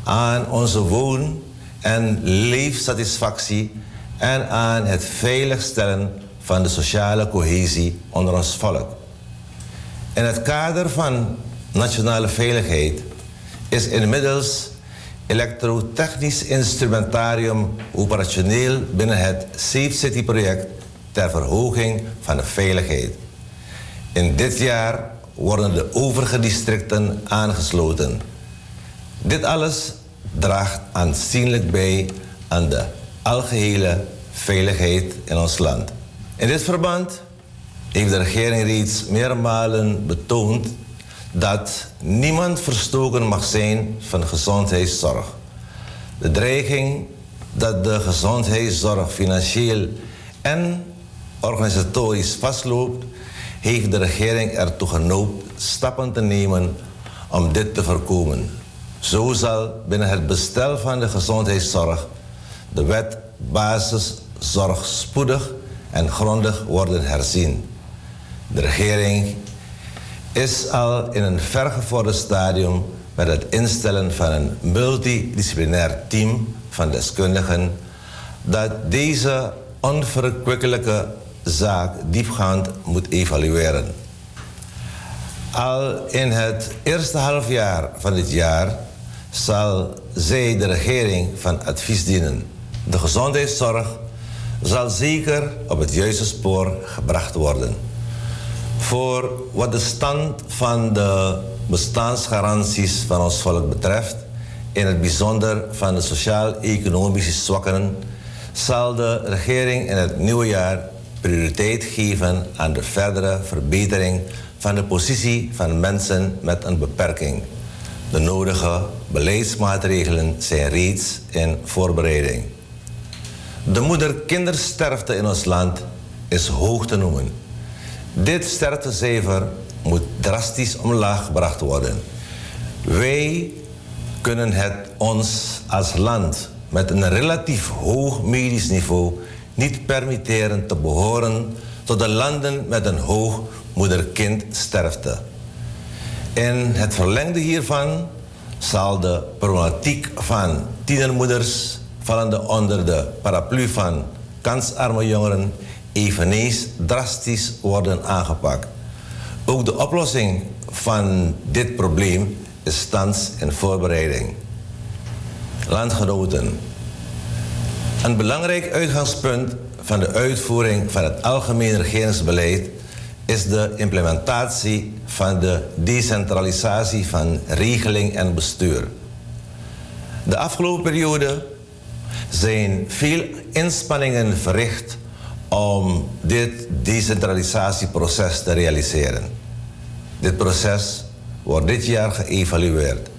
aan onze woon- en leefsatisfactie en aan het veiligstellen van de sociale cohesie onder ons volk. In het kader van nationale veiligheid is inmiddels elektrotechnisch instrumentarium operationeel binnen het Safe City project ter verhoging van de veiligheid. In dit jaar worden de overige districten aangesloten. Dit alles draagt aanzienlijk bij aan de algehele veiligheid in ons land. In dit verband heeft de regering reeds meermalen betoond dat niemand verstoken mag zijn van gezondheidszorg. De dreiging dat de gezondheidszorg financieel en organisatorisch vastloopt, heeft de regering ertoe genoopt stappen te nemen om dit te voorkomen. Zo zal binnen het bestel van de gezondheidszorg de wet basiszorg spoedig en grondig worden herzien. De regering is al in een vergevorderd stadium met het instellen van een multidisciplinair team van deskundigen dat deze onverkwikkelijke zaak diepgaand moet evalueren. Al in het eerste halfjaar van dit jaar zal zij de regering van advies dienen. De gezondheidszorg zal zeker op het juiste spoor gebracht worden. Voor wat de stand van de bestaansgaranties van ons volk betreft, in het bijzonder van de sociaal-economische zwakkeren, zal de regering in het nieuwe jaar prioriteit geven aan de verdere verbetering van de positie van mensen met een beperking. De nodige beleidsmaatregelen zijn reeds in voorbereiding. De moeder-kindersterfte in ons land is hoog te noemen. Dit sterftecijfer moet drastisch omlaag gebracht worden. Wij kunnen het ons als land met een relatief hoog medisch niveau niet permitteren te behoren tot de landen met een hoog moeder-kindsterfte. In het verlengde hiervan zal de problematiek van tienermoeders vallende onder de paraplu van kansarme jongeren eveneens drastisch worden aangepakt. Ook de oplossing van dit probleem is thans in voorbereiding. Landgenoten, een belangrijk uitgangspunt van de uitvoering van het algemeen regeringsbeleid is de implementatie van de decentralisatie van regeling en bestuur. De afgelopen periode zijn veel inspanningen verricht om dit decentralisatieproces te realiseren. Dit proces wordt dit jaar geëvalueerd.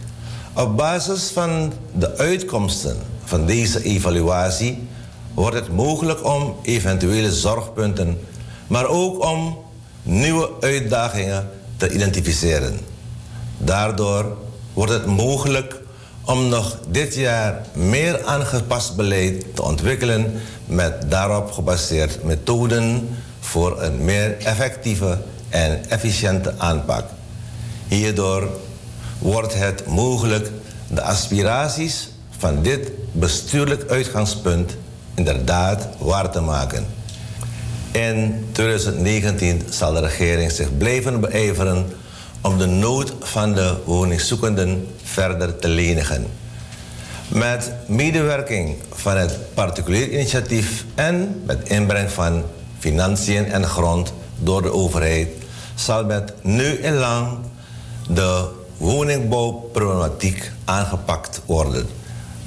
Op basis van de uitkomsten van deze evaluatie wordt het mogelijk om eventuele zorgpunten, maar ook om nieuwe uitdagingen te identificeren. Daardoor wordt het mogelijk om nog dit jaar meer aangepast beleid te ontwikkelen met daarop gebaseerd methoden voor een meer effectieve en efficiënte aanpak. Hierdoor wordt het mogelijk de aspiraties van dit bestuurlijk uitgangspunt inderdaad waar te maken. In 2019 zal de regering zich blijven beijveren om de nood van de woningzoekenden verder te lenigen. Met medewerking van het particulier initiatief en met inbreng van financiën en grond door de overheid zal met nu en lang de woningbouwproblematiek aangepakt worden.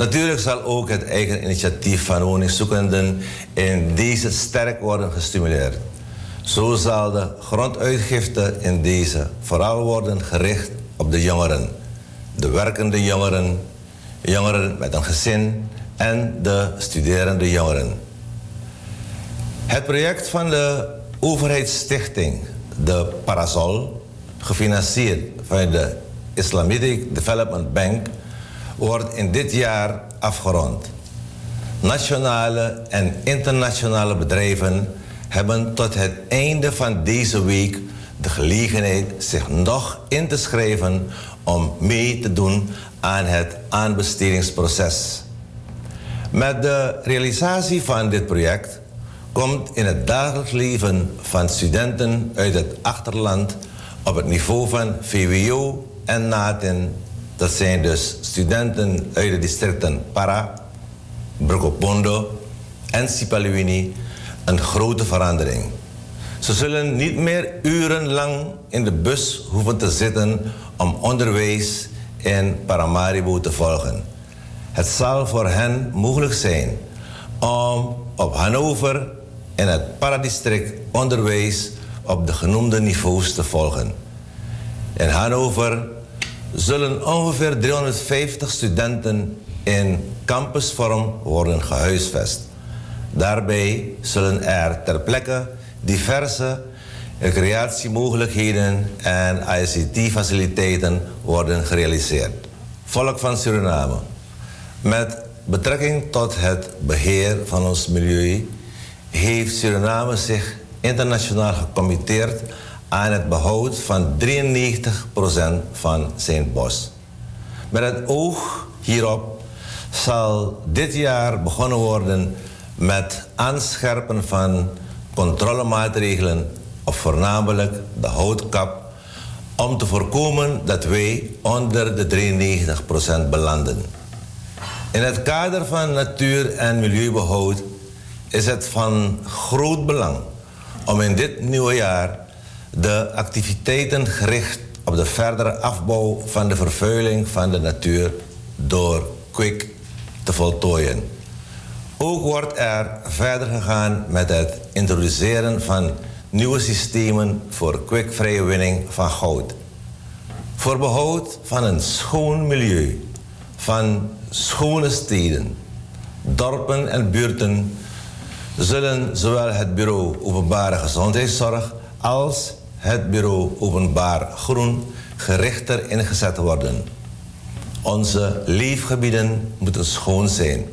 Natuurlijk zal ook het eigen initiatief van woningzoekenden in deze sterk worden gestimuleerd. Zo zal de gronduitgifte in deze vooral worden gericht op de jongeren, de werkende jongeren, jongeren met een gezin en de studerende jongeren. Het project van de overheidsstichting, de Parasol, gefinancierd van de Islamic Development Bank, wordt in dit jaar afgerond. Nationale en internationale bedrijven hebben tot het einde van deze week de gelegenheid zich nog in te schrijven om mee te doen aan het aanbestedingsproces. Met de realisatie van dit project komt in het dagelijks leven van studenten uit het achterland op het niveau van VWO en NATEN dat zijn dus studenten uit de districten Para, Brokopondo en Sipaliwini een grote verandering. Ze zullen niet meer urenlang in de bus hoeven te zitten om onderwijs in Paramaribo te volgen. Het zal voor hen mogelijk zijn om op Hannover in het Paradistrict onderwijs op de genoemde niveaus te volgen. In Hannover zullen ongeveer 350 studenten in campusvorm worden gehuisvest. Daarbij zullen er ter plekke diverse recreatiemogelijkheden en ICT-faciliteiten worden gerealiseerd. Volk van Suriname. Met betrekking tot het beheer van ons milieu heeft Suriname zich internationaal gecommitteerd aan het behoud van 93% van zijn bos. Met het oog hierop zal dit jaar begonnen worden met aanscherpen van controlemaatregelen op voornamelijk de houtkap om te voorkomen dat wij onder de 93% belanden. In het kader van natuur- en milieubehoud is het van groot belang om in dit nieuwe jaar de activiteiten gericht op de verdere afbouw van de vervuiling van de natuur door Quick te voltooien. Ook wordt er verder gegaan met het introduceren van nieuwe systemen voor kwikvrije winning van goud. Voor behoud van een schoon milieu, van schone steden, dorpen en buurten zullen zowel het Bureau Openbare Gezondheidszorg als het Bureau Openbaar Groen gerichter ingezet worden. Onze leefgebieden moeten schoon zijn.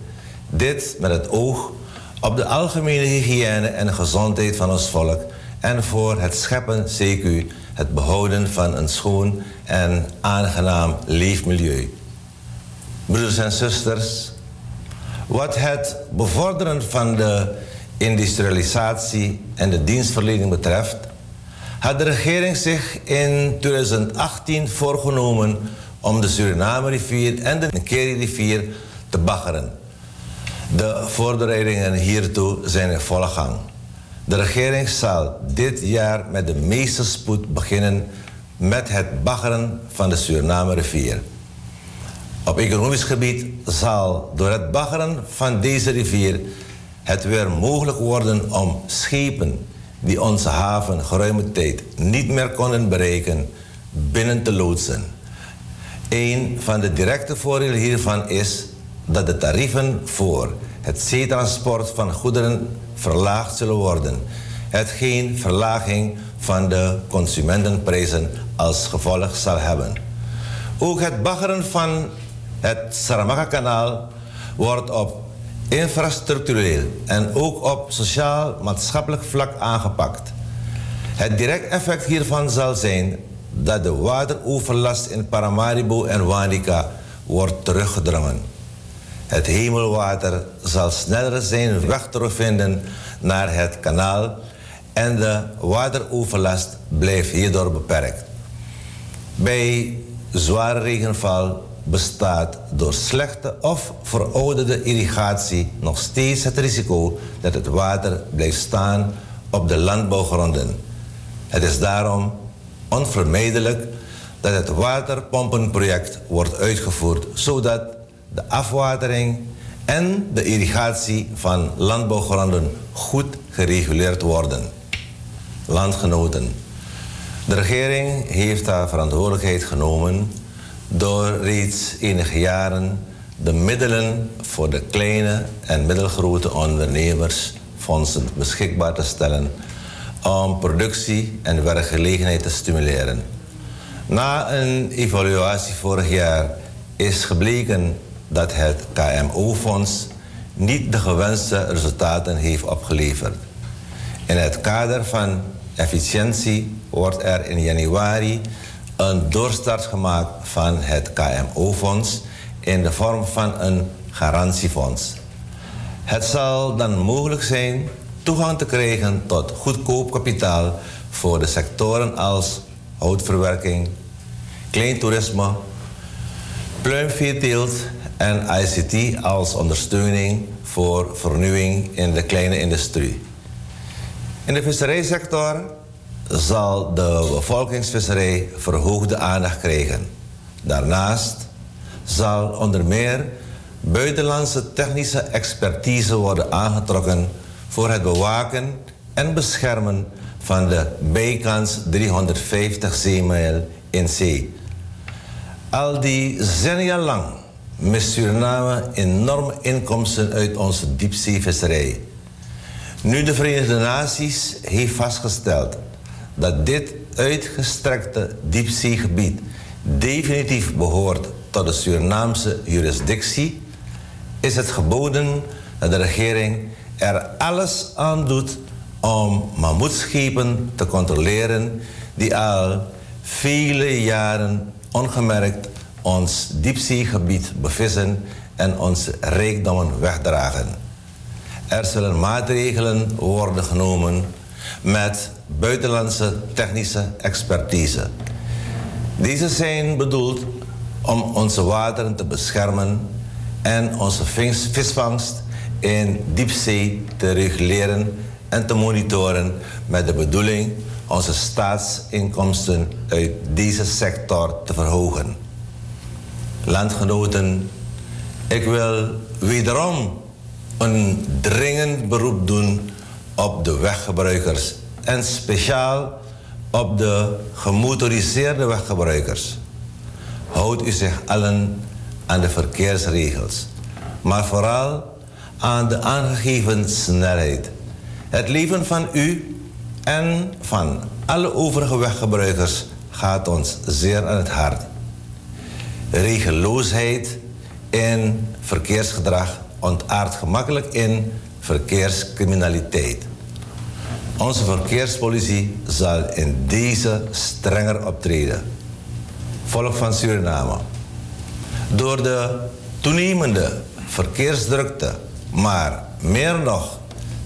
Dit met het oog op de algemene hygiëne en gezondheid van ons volk en voor het scheppen, CQ, het behouden van een schoon en aangenaam leefmilieu. Broeders en zusters, wat het bevorderen van de industrialisatie en de dienstverlening betreft, had de regering zich in 2018 voorgenomen om de Suriname-rivier en de Nkeri-rivier te baggeren. De voorbereidingen hiertoe zijn in volle gang. De regering zal dit jaar met de meeste spoed beginnen met het baggeren van de Suriname-rivier. Op economisch gebied zal door het baggeren van deze rivier het weer mogelijk worden om schepen die onze haven geruime tijd niet meer konden bereiken, binnen te loodsen. Een van de directe voordelen hiervan is dat de tarieven voor het zeetransport van goederen verlaagd zullen worden, hetgeen verlaging van de consumentenprijzen als gevolg zal hebben. Ook het baggeren van het Saramaka-kanaal wordt op infrastructureel en ook op sociaal-maatschappelijk vlak aangepakt. Het direct effect hiervan zal zijn dat de wateroverlast in Paramaribo en Wanica wordt teruggedrongen. Het hemelwater zal sneller zijn weg terugvinden naar het kanaal en de wateroverlast blijft hierdoor beperkt. Bij zware regenval bestaat door slechte of verouderde irrigatie nog steeds het risico dat het water blijft staan op de landbouwgronden. Het is daarom onvermijdelijk dat het waterpompenproject wordt uitgevoerd zodat de afwatering en de irrigatie van landbouwgronden goed gereguleerd worden. Landgenoten, de regering heeft haar verantwoordelijkheid genomen door reeds enige jaren de middelen voor de kleine en middelgrote ondernemersfondsen beschikbaar te stellen om productie en werkgelegenheid te stimuleren. Na een evaluatie vorig jaar is gebleken dat het KMO-fonds niet de gewenste resultaten heeft opgeleverd. In het kader van efficiëntie wordt er in januari een doorstart gemaakt van het KMO-fonds in de vorm van een garantiefonds. Het zal dan mogelijk zijn toegang te krijgen tot goedkoop kapitaal voor de sectoren als houtverwerking, kleintoerisme, pluimveeteelt en ICT als ondersteuning voor vernieuwing in de kleine industrie. In de visserijsector zal de bevolkingsvisserij verhoogde aandacht krijgen. Daarnaast zal onder meer buitenlandse technische expertise worden aangetrokken voor het bewaken en beschermen van de bijkans 350 zeemijl in zee. Al die decennia lang mist Suriname enorme inkomsten uit onze diepzeevisserij. Nu de Verenigde Naties heeft vastgesteld dat dit uitgestrekte diepzeegebied definitief behoort tot de Surinaamse jurisdictie, is het geboden dat de regering er alles aan doet om mammoetschepen te controleren die al vele jaren ongemerkt ons diepzeegebied bevissen en onze rijkdommen wegdragen. Er zullen maatregelen worden genomen met buitenlandse technische expertise. Deze zijn bedoeld om onze wateren te beschermen en onze vis- visvangst in diepzee te reguleren en te monitoren met de bedoeling onze staatsinkomsten uit deze sector te verhogen. Landgenoten, ik wil wederom een dringend beroep doen op de weggebruikers en speciaal op de gemotoriseerde weggebruikers. Houd u zich allen aan de verkeersregels, maar vooral aan de aangegeven snelheid. Het leven van u en van alle overige weggebruikers gaat ons zeer aan het hart. Regeloosheid in verkeersgedrag ontaart gemakkelijk in verkeerscriminaliteit. Onze verkeerspolitie zal in deze strenger optreden. Volk van Suriname. Door de toenemende verkeersdrukte, maar meer nog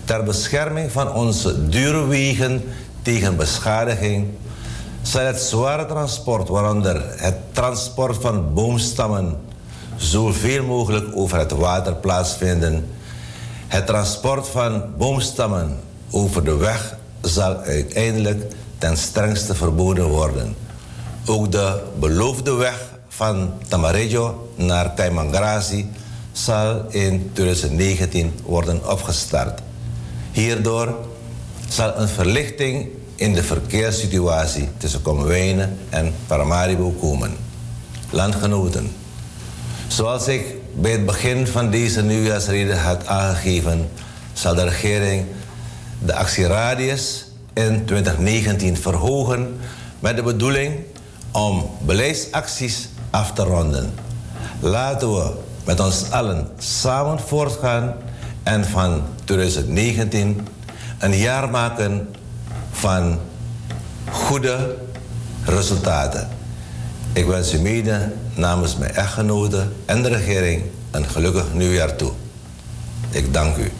ter bescherming van onze dure wegen tegen beschadiging, zal het zware transport, waaronder het transport van boomstammen, zoveel mogelijk over het water plaatsvinden. Het transport van boomstammen over de weg zal uiteindelijk ten strengste verboden worden. Ook de beloofde weg van Tamarillo naar Taimangrasi zal in 2019 worden opgestart. Hierdoor zal een verlichting in de verkeerssituatie tussen Komwijnen en Paramaribo komen. Landgenoten, zoals ik bij het begin van deze nieuwjaarsrede had aangegeven, zal de regering de actieradius in 2019 verhogen met de bedoeling om beleidsacties af te ronden. Laten we met ons allen samen voortgaan en van 2019 een jaar maken van goede resultaten. Ik wens u mede namens mijn echtgenoten en de regering een gelukkig nieuwjaar toe. Ik dank u.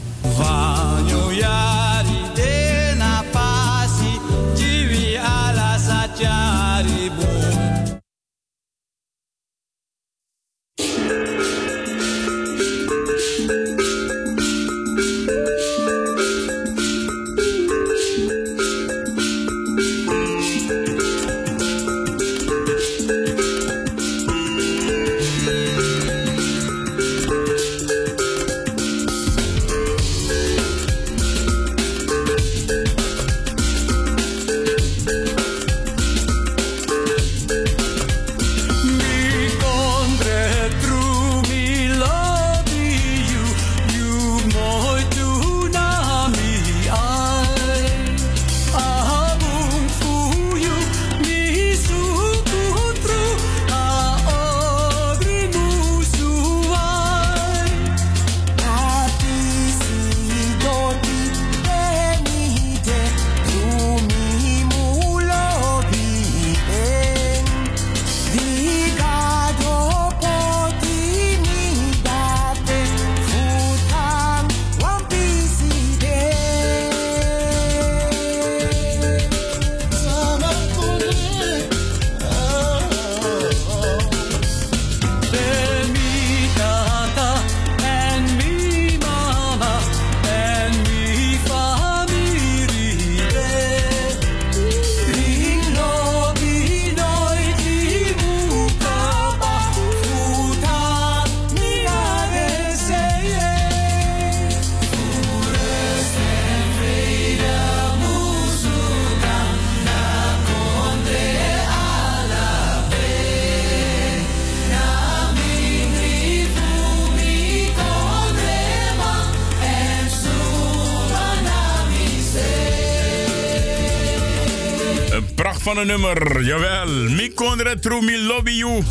nummer. Jawel. Mi Conretro, mi lobby you.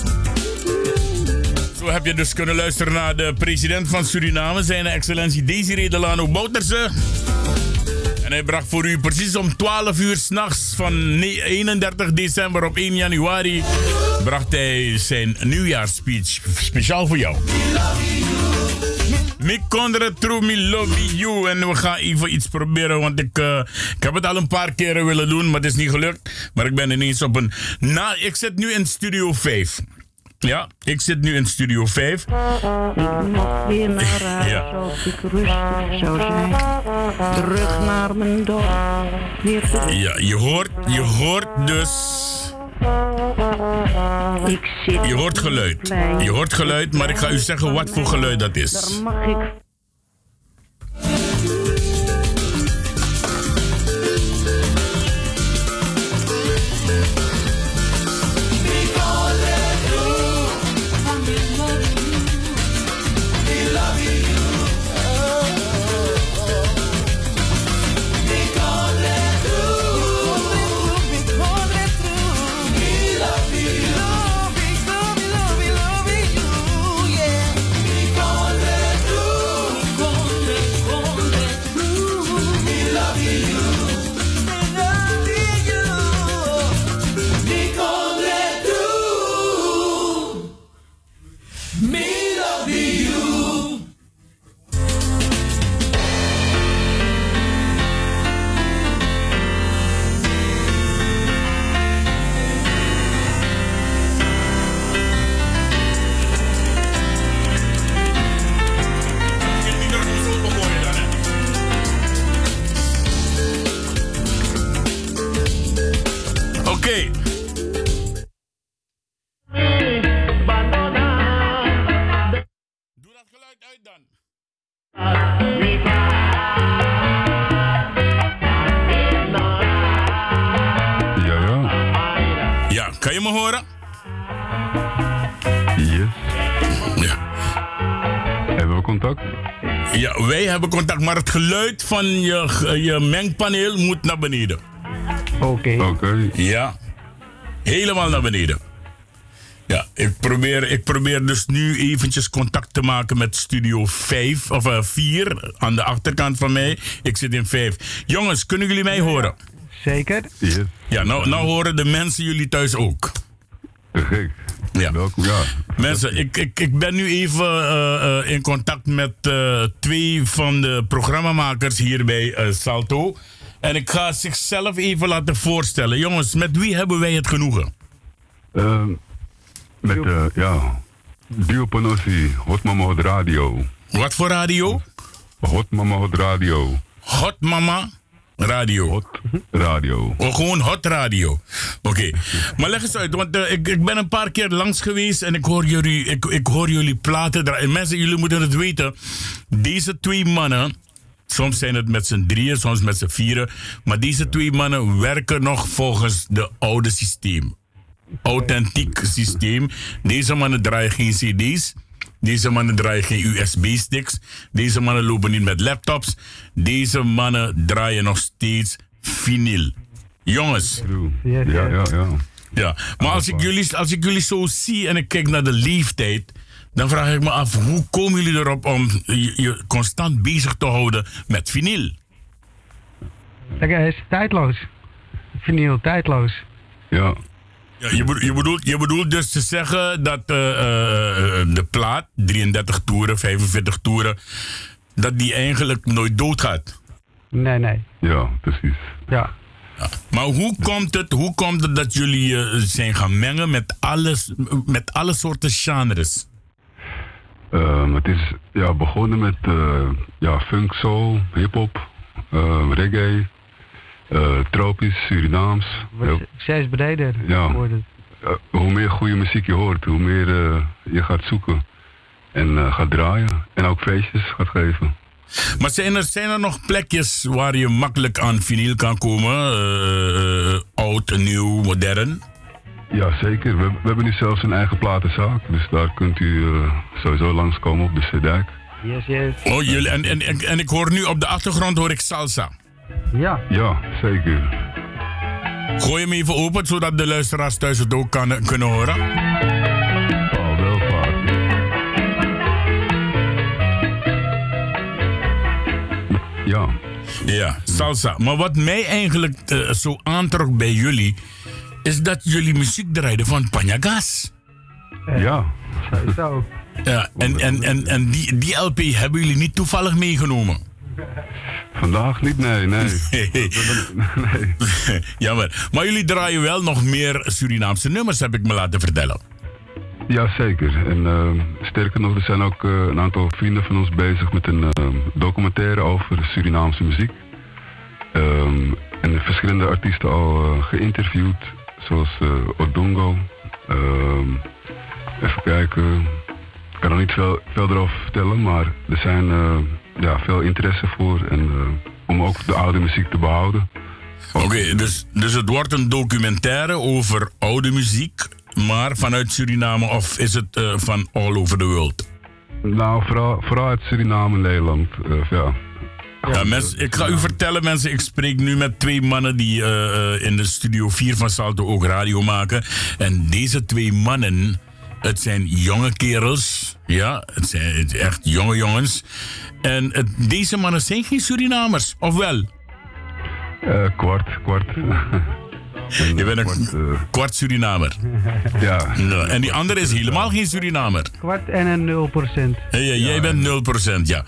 Zo heb je dus kunnen luisteren naar de president van Suriname, zijn excellentie Desiree Delano Bouterse. En hij bracht voor u precies om 12 uur s'nachts van ne- 31 december op 1 januari... bracht hij zijn nieuwjaarsspeech speciaal voor jou. Mi kondre true mi lobby you. En we gaan even iets proberen, want ik, eh, ik heb het al een paar keren willen doen, maar het is niet gelukt. Maar ik ben ineens op een... Nou, ik zit nu in Studio 5. Ja, ik zit nu in Studio 5. Nog weer naar huis Ja. als ik rustig zou zijn. Terug naar mijn dorp. Ja, je hoort, je hoort dus... Ik zit Je hoort geluid. Je hoort geluid, maar ik ga u zeggen wat voor geluid dat is. Daar mag ik maar het geluid van je, je mengpaneel moet naar beneden. Oké. Oké. Ja, helemaal naar beneden. Ja, ik probeer, ik probeer dus nu eventjes contact te maken met studio 5 of eh, 4 aan de achterkant van mij. Ik zit in 5. Jongens, kunnen jullie mij horen? Zeker. Yes. Ja, nou, nou horen de mensen jullie thuis ook. Te gek. Ja. Welkom, ja. Mensen, ik, ik, ik ben nu even eh, eh, in contact met eh, twee van de programmamakers hier bij Salto. En ik ga zichzelf even laten voorstellen. Jongens, met wie hebben wij het genoegen? Ehm, met, ja, Dio Panossi, Hot Mama Hot Radio. Wat voor radio? Hot Mama Hot Radio. Hot Mama Radio. Hot Radio. Oh, gewoon hot radio. Oké. Maar leg eens uit, want eh, ik, ik ben een paar keer langs geweest en ik hoor jullie, ik, ik hoor jullie platen draaien. Mensen, jullie moeten het weten. Deze twee mannen, soms zijn het met z'n drieën, soms met z'n vieren. Maar deze twee mannen werken nog volgens de oude systeem. Authentiek systeem. Deze mannen draaien geen CD's. Deze mannen draaien geen USB-sticks. Deze mannen lopen niet met laptops. Deze mannen draaien nog steeds vinyl. Jongens. Ja, ja, ja. Ja, maar als ik, jullie, als ik jullie zo zie en ik kijk naar de leeftijd, dan vraag ik me af, hoe komen jullie erop om je, je constant bezig te houden met vinyl? Kijk, hij is tijdloos. Vinyl, tijdloos. Ja. Ja, je, bedoelt, je, bedoelt, je bedoelt dus te zeggen dat eh, eh, eh, de plaat, 33 toeren, 45 toeren, dat die eigenlijk nooit doodgaat? Nee, nee. Ja, precies. Ja. Maar hoe komt het, hoe komt het dat jullie zijn gaan mengen met, alles, met alle soorten genres? Ehm, het is ja, begonnen met eh, ja, funk, soul, hip-hop, eh, reggae, tropisch, Surinaams. Heel- Steeds breder Ja. eh, hoe meer goede muziek je hoort, hoe meer eh, je gaat zoeken en eh, gaat draaien. En ook feestjes gaat geven. Maar zijn er, zijn er nog plekjes waar je makkelijk aan vinyl kan komen? Eh, eh, oud, nieuw, modern? Ja, zeker. We, we hebben nu zelfs een eigen platenzaak. Dus daar kunt u eh, sowieso langskomen op de Sedijk. Yes, yes. Oh, jullie, en, en, en, en ik hoor nu op de achtergrond hoor ik salsa. Ja. Ja, zeker. Gooi hem even open, zodat de luisteraars thuis het ook kan, kunnen horen. Oh. Ja. Ja, salsa. Maar wat mij eigenlijk eh, zo aantrok bij jullie, is dat jullie muziek draaiden van Panyagas. Ja. Zo. Ja, en, en, en, en die, die LP hebben jullie niet toevallig meegenomen? Vandaag niet, nee, nee. nee. Jammer. Maar jullie draaien wel nog meer Surinaamse nummers, heb ik me laten vertellen. Jazeker. En eh, sterker nog, er zijn ook eh, een aantal vrienden van ons bezig met een eh, documentaire over Surinaamse muziek. Ehm, en verschillende artiesten al eh, geïnterviewd, zoals eh, Odongo. Ehm, even kijken. Ik kan er niet veel, veel erover vertellen, maar er zijn ja, veel interesse voor. En, eh, om ook de oude muziek te behouden. Oké, dus, dus het wordt een documentaire over oude muziek, maar vanuit Suriname of is het eh, van all over the world? Nou, vooral, vooral uit Suriname Nederland. eh, ja. Ja, mensen, ik ga u vertellen, mensen. Ik spreek nu met twee mannen die in de studio 4 van Salto ook radio maken. En deze twee mannen, het zijn jonge kerels. Ja, het zijn het echt jonge jongens. En het- deze mannen zijn geen Surinamers, of wel? Eh, kwart, kwart. Je bent een kwart Surinamer. Ja. En die andere is helemaal geen Surinamer. Kwart en een 0 procent. Hey, ja, jij bent 0%, ja.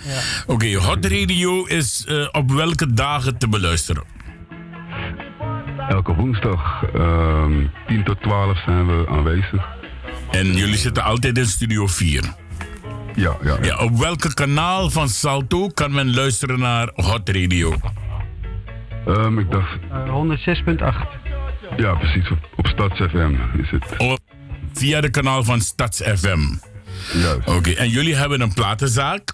Oké, Hot Radio is eh, op welke dagen te beluisteren? Elke woensdag, ehm 10 tot 12 zijn we aanwezig. En jullie zitten altijd in Studio 4? Ja, ja. Ja, op welke kanaal van Salto kan men luisteren naar Hot Radio? Ehm, ik dacht, Uh, 106.8. ja precies, op, op Stads FM is het. Op, via de kanaal van Stads FM. Juist. Oké, en jullie hebben een platenzaak?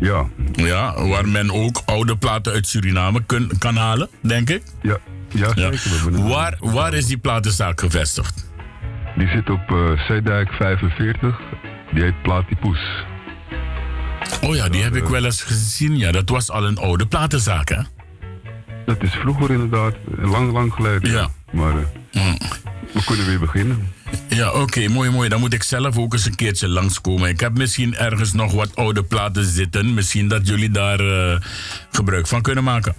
Ja. Ja, waar men ook oude platen uit Suriname kun, kan halen, denk ik? Ja, ja zeker. Waar, waar is die platenzaak gevestigd? Die zit op eh Zeedijk 45. Die heet Platypus. Oh ja, die heb ik wel eens gezien. Ja, dat was al een oude platenzaak, hè? Dat is vroeger inderdaad, lang, lang geleden. Ja. Maar eh, we kunnen weer beginnen. Ja, oké, mooi, mooi. Dan moet ik zelf ook eens een keertje langskomen. Ik heb misschien ergens nog wat oude platen zitten. Misschien dat jullie daar eh, gebruik van kunnen maken.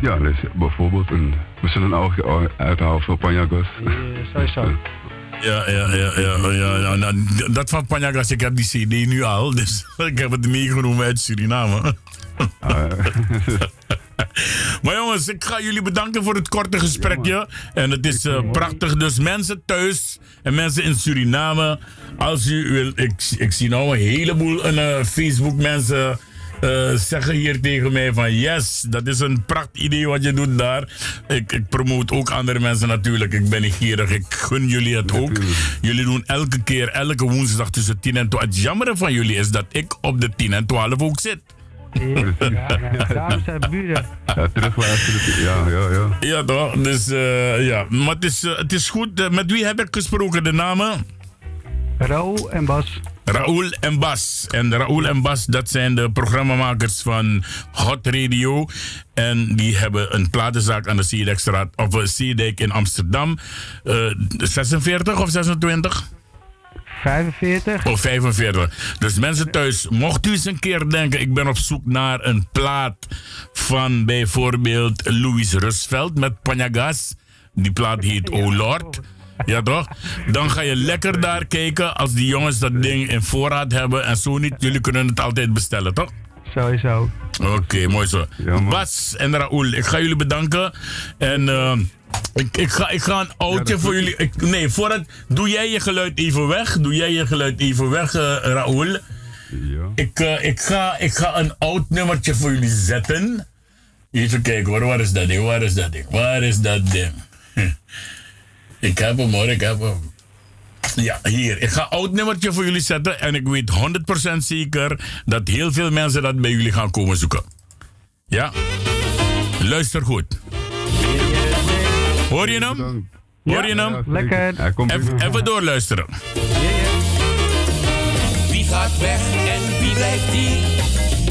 Ja, dus bijvoorbeeld een, we zullen een oogje uithalen voor Panjagas. Sowieso. Ja, ja, ja, ja, ja, ja. Nou, dat van Panjagas, ik heb die CD nu al, dus ik heb het meegenomen uit Suriname. maar jongens, ik ga jullie bedanken voor het korte gesprekje. En het is eh, prachtig. Dus mensen thuis en mensen in Suriname, als u wil, ik, ik zie nou een heleboel eh, Facebook eh, zeggen hier tegen mij van yes, dat is een pracht idee wat je doet daar. Ik, ik promoot ook andere mensen natuurlijk. Ik ben niet gierig, ik gun jullie het ook. Jullie doen elke keer, elke woensdag tussen 10 en 12. Het jammer van jullie is dat ik op de 10 en 12 ook zit. Daarom zijn buren. Ja, terugluisteren. Ja, ja, ja. Ja, toch? Dus eh, ja, maar het is, eh, het is goed. Met wie heb ik gesproken? De namen? Raoul en Bas. Raoul en Bas. En Raoul en Bas, dat zijn de programmamakers van Hot Radio. En die hebben een platenzaak aan de Zeedijkstraat, of eh, Zeedijk in Amsterdam. Eh, 46 of 26? 45. Of 45. Dus mensen thuis, mocht u eens een keer denken... ik ben op zoek naar een plaat van bijvoorbeeld Louis Rusveld met Panyagas. Die plaat heet Oh Lord. Ja toch? Dan ga je lekker daar kijken als die jongens dat ding in voorraad hebben. En zo niet, jullie kunnen het altijd bestellen, toch? Sowieso. Oké, mooi zo. Bas en Raoul, ik ga jullie bedanken. En eh, ik, ik, ga, ik ga een oudje voor jullie. Ik, nee, voordat. Doe jij je geluid even weg. Doe jij je geluid even weg, eh Raoul. Ik, eh, ik, ga, ik ga een oud nummertje voor jullie zetten. Even kijken hoor, waar is dat ding? Waar is dat ding? Waar is dat ding? Ik heb hem hoor, ik heb hem. Ja, hier. Ik ga een oud nummertje voor jullie zetten. En ik weet 100% zeker dat heel veel mensen dat bij jullie gaan komen zoeken. Ja? Luister goed. Hoor je hem? Hoor je hem? Lekker. Even, even doorluisteren. Wie gaat weg en wie blijft hier?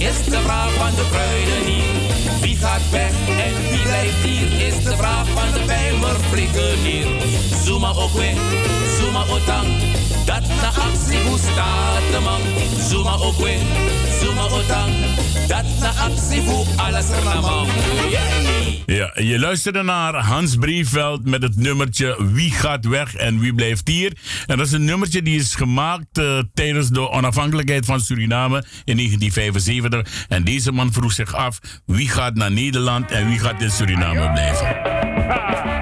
Is de vraag van de kruiden hier. Wie gaat weg en wie blijft hier is de vraag van de bijmerbrigadier. Zuma ook weer, Zuma otang. Dat na actie hoe staat de man. Zuma ook weer, Zuma otang. Dat na actie hoe alles ramam. Ja, je luisterde naar Hans Brieveld met het nummertje Wie gaat weg en wie blijft hier. En dat is een nummertje die is gemaakt uh, tijdens de onafhankelijkheid van Suriname in 1975. En deze man vroeg zich af wie gaat naar Nederland en wie gaat in Suriname blijven.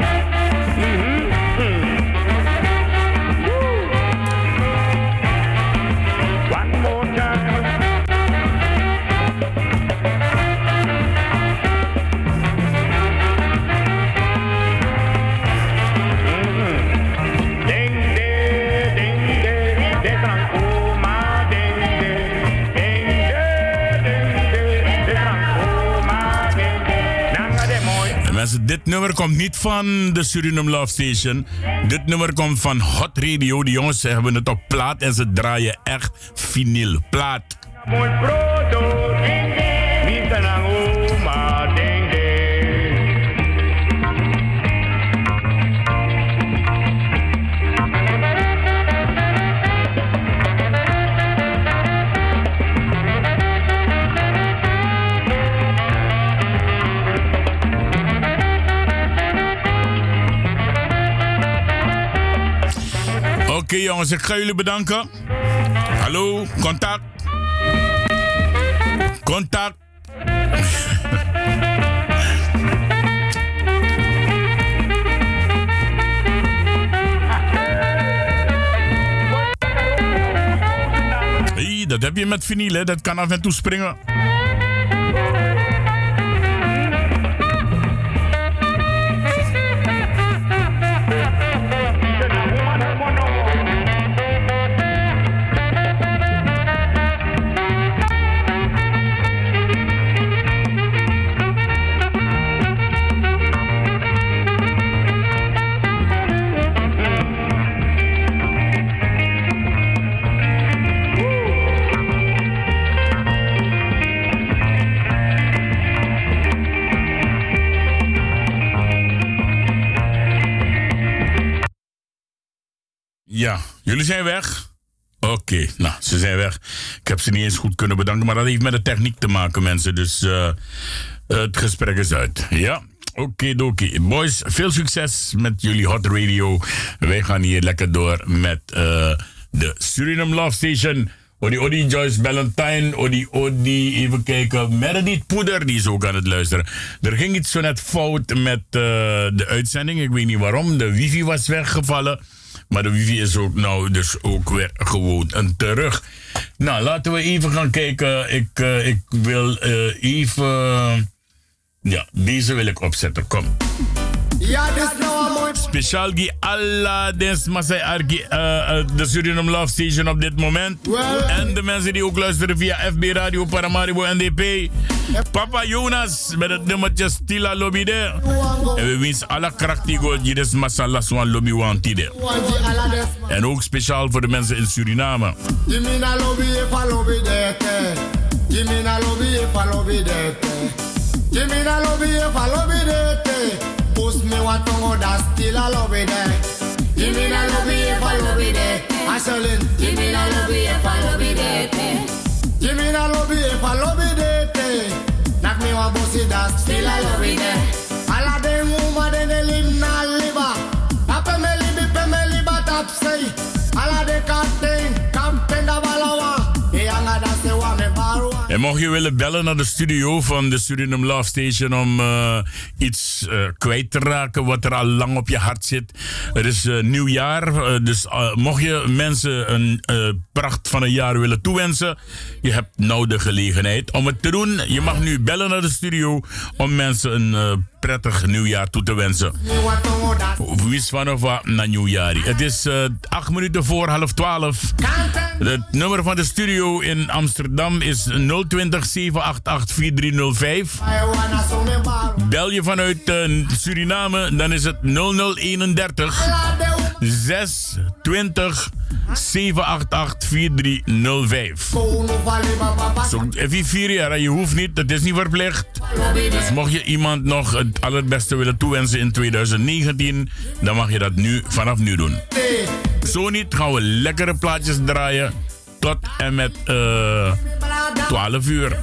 Dit nummer komt niet van de Suriname Love Station. Dit nummer komt van Hot Radio. Die jongens hebben het op plaat en ze draaien echt vinyl plaat. Okay, jongens, ik ga jullie bedanken. Hallo, contact. Contact. dat heb je met vinyl, hè? dat kan af en toe springen. Jullie zijn weg. Oké, nou, ze zijn weg. Ik heb ze niet eens goed kunnen bedanken, maar dat heeft met de techniek te maken, mensen. Dus uh, het gesprek is uit. Ja, oké, oké. Boys, veel succes met jullie Hot Radio. Wij gaan hier lekker door met uh, de Suriname Love Station. Odi Odi Joyce Valentine, Odi Odi, even kijken, Meredith Poeder, die is ook aan het luisteren. Er ging iets zo net fout met uh, de uitzending, ik weet niet waarom. De wifi was weggevallen. Maar de wifi is ook nou dus ook weer gewoon een terug. Nou, laten we even gaan kijken. Ik, uh, ik wil uh, even... ja, deze wil ik opzetten. Kom. Ja, dus. Speciaal die alla des Masai Arki, uh, de Suriname Love Station op dit moment. En de mensen die ook luisteren via FB Radio Paramaribo NDP. Papa Jonas met het nummertje Stila Lobide. En we wensen alle kracht die go die des Masala Swan Lobby Wantide. En ook speciaal voor de mensen in Suriname. Jimina Lobby Efa Lobby Dete. Jimina Lobby Efa Lobby Dete. Jimina Lobby Efa Lobby Dete. Push me one tongue that still a love it there. Give me the love if I love it eh. there. Ashelin. Give me the love if I love it there. Give me the love if I love it there. Knock me one bossy that still a love it there. All of them woman they live na me live pe me live tap say. Mocht je willen bellen naar de studio van de Suriname Love Station om uh, iets uh, kwijt te raken wat er al lang op je hart zit. Het is uh, nieuwjaar, dus mocht je mensen een pracht van een jaar willen toewensen, je hebt nou de gelegenheid om het te doen. Je mag nu bellen naar de studio om mensen een prettig nieuwjaar toe te wensen. Wist van of wat na nieuwjaar. Het is uh, acht minuten voor half twaalf. Het nummer van de studio in Amsterdam is 020 788 4305. Bel je vanuit uh, Suriname, dan is het 0031 620 788 4305. Zo, even vier jaar, je hoeft niet, het is niet verplicht. Dus mocht je iemand nog het allerbeste willen toewensen in 2019, dan mag je dat nu, vanaf nu doen. Zo niet gaan we lekkere plaatjes draaien tot en met eh 12 uur.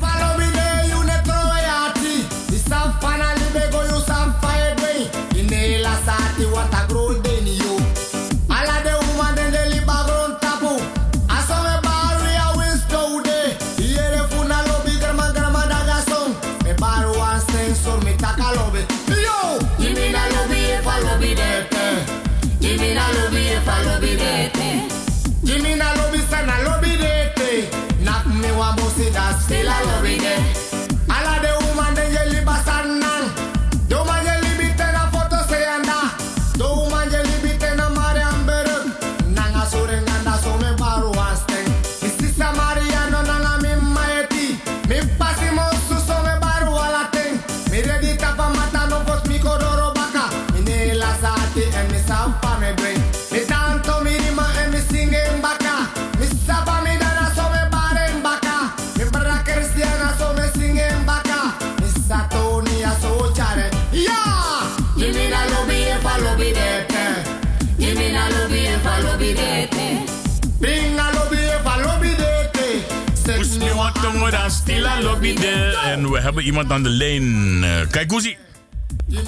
En we hebben iemand aan de lijn. Kijk, Koezie.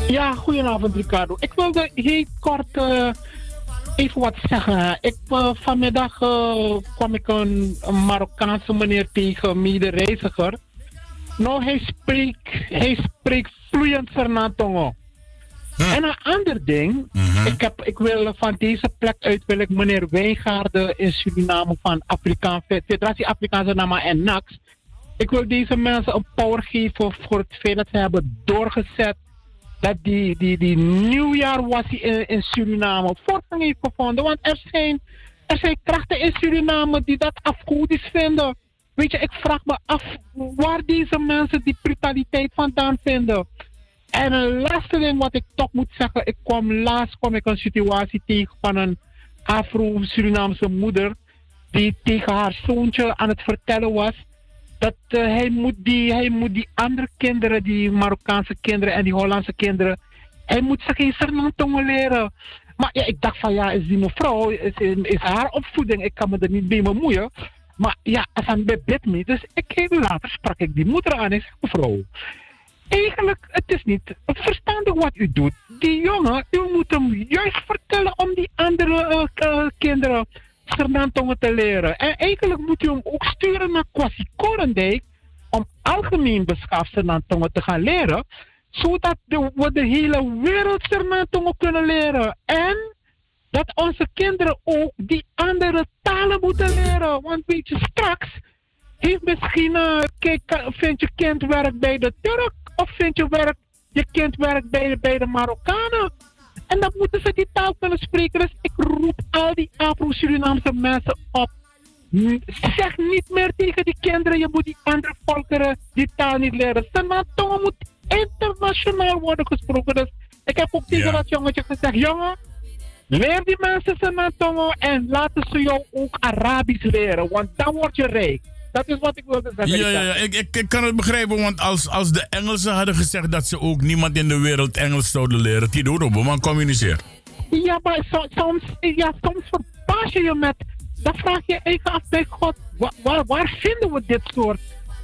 Ja, goedenavond Ricardo. Ik wilde heel kort eh, even wat zeggen. Ik, vanmiddag kwam ik een, Marokkaanse meneer tegen, mede-reiziger. Nou, hij spreekt, hij spreekt vloeiend Fernandongo. En een ander ding, ik, heb, ik wil van deze plek uit wil ik meneer Wijngaarden in Suriname van Afrikaan, Federatie Afrikaanse Nama en NAX. Ik wil deze mensen een power geven voor het feit dat ze hebben doorgezet dat die, die, die nieuwjaar was in, in Suriname voortgang heeft gevonden. Want er zijn, er zijn krachten in Suriname die dat afgoedisch vinden. Weet je, ik vraag me af waar deze mensen die brutaliteit vandaan vinden. En een laatste ding wat ik toch moet zeggen. Ik kwam laatst kwam ik een situatie tegen van een Afro-Surinaamse moeder. Die tegen haar zoontje aan het vertellen was. Dat eh, hij, moet die, hij moet die andere kinderen, die Marokkaanse kinderen en die Hollandse kinderen. Hij moet ze geen Sernantongen leren. Maar ja, ik dacht van ja, is die mevrouw, is, haar opvoeding. Ik kan me er niet mee bemoeien. Maar ja, hij bid me. Dus ik, later sprak ik die moeder aan. Ik zeg, mevrouw, eigenlijk, het is niet verstandig wat u doet. Die jongen, u moet hem juist vertellen om die andere eh, kinderen Sernantongen te leren. En eigenlijk moet u hem ook sturen naar Kwasi Korendijk om algemeen beschaafd Sernantongen te gaan leren. Zodat de, we de hele wereld Sernantongen kunnen leren. En dat onze kinderen ook die andere talen moeten leren. Want weet je, straks heeft misschien, uh, vind je kind werk bij de Turk of vind je werk, je kind werkt bij, bij de Marokkanen. En dan moeten ze die taal kunnen spreken. Dus ik roep al die Afro-Surinaamse mensen op. N- Zeg niet meer tegen die kinderen, je moet die andere volkeren die taal niet leren. Sanatongen moet internationaal worden gesproken. Dus ik heb ook tegen dat jongetje gezegd, jongen, leer die mensen Sanatongen en laten ze jou ook Arabisch leren. Want dan word je rijk. Dat is wat ik wilde zeggen. Ja, ja, ja. Ik, ik, ik kan het begrijpen, want als, als de Engelsen hadden gezegd dat ze ook niemand in de wereld Engels zouden leren, die doen op, man communiceert. Ja, maar so- soms, ja, soms verbaas je je met. Dan vraag je eigen af bij God, wa- waar, waar vinden we dit soort,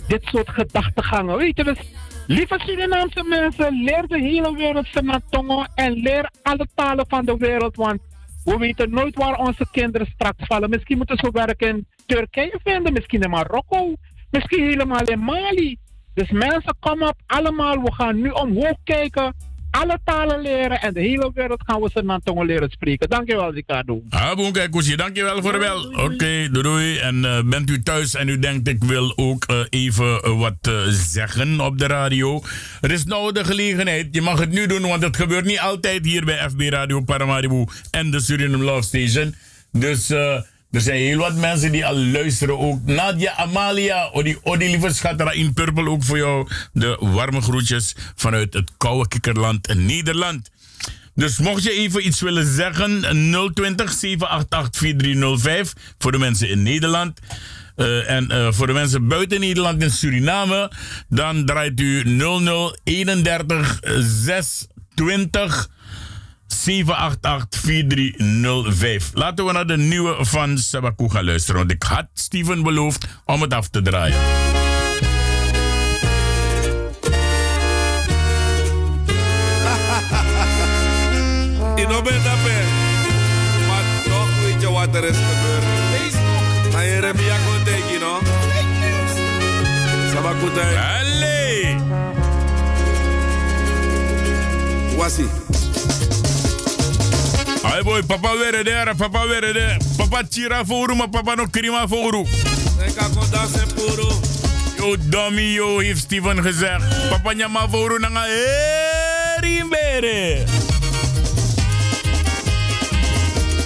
dit soort gedachtegangen? Weet je, dus lieve Surinaamse mensen, leer de hele wereld tongen en leer alle talen van de wereld. Want we weten nooit waar onze kinderen straks vallen. Misschien moeten ze werk in Turkije vinden, misschien in Marokko, misschien helemaal in Mali. Dus mensen, kom op, allemaal. We gaan nu omhoog kijken, alle talen leren en de hele wereld gaan we ze naar tongen leren spreken. Dankjewel, Ricardo. Ah, boem, kijk, Koesje, dankjewel voor de bel. Oké, doei, doei. En eh, bent u thuis en u denkt, ik wil ook eh, even eh, wat eh, zeggen op de radio. Er is nou de gelegenheid. Je mag het nu doen, want het gebeurt niet altijd hier bij FB Radio Paramaribo en de Suriname Love Station. Dus eh, er zijn heel wat mensen die al luisteren ook. Nadia Amalia, Odi, Odi lieve schat, in Purple ook voor jou. De warme groetjes vanuit het koude kikkerland in Nederland. Dus mocht je even iets willen zeggen, 020 788 4305 voor de mensen in Nederland. Eh, en eh, voor de mensen buiten Nederland en Suriname, dan draait u 0031 620 788 4305. Laten we naar de nieuwe van Sabaku gaan luisteren. Want ik had Steven beloofd om het af te draaien. Je nog bent daarbij. Maar toch weet je wat er is gebeurd. Facebook. Maar Jeremia kon tegen, no? Sabakutai. Allee. Wasi. Ay boy, papa weer daar, papa weer daar. Papa tira voor maar papa no krima voor Ik ga gewoon dansen puro. Yo, dummy, yo, heeft Steven gezegd. Papa nyama voor na nga herimbere.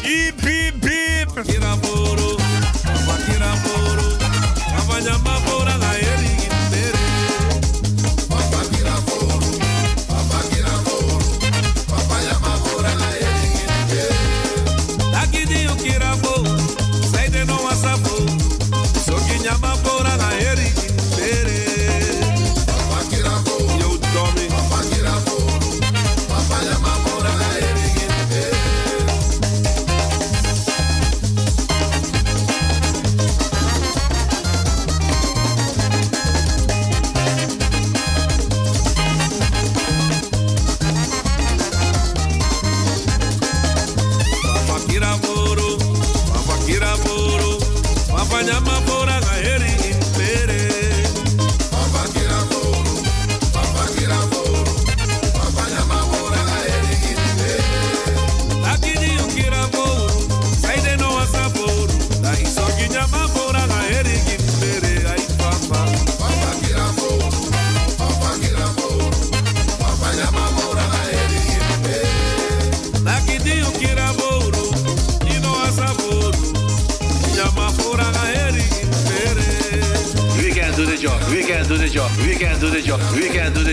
Hip, hip, hip. Kira puro. Papa kira puro. Papa nyama puro na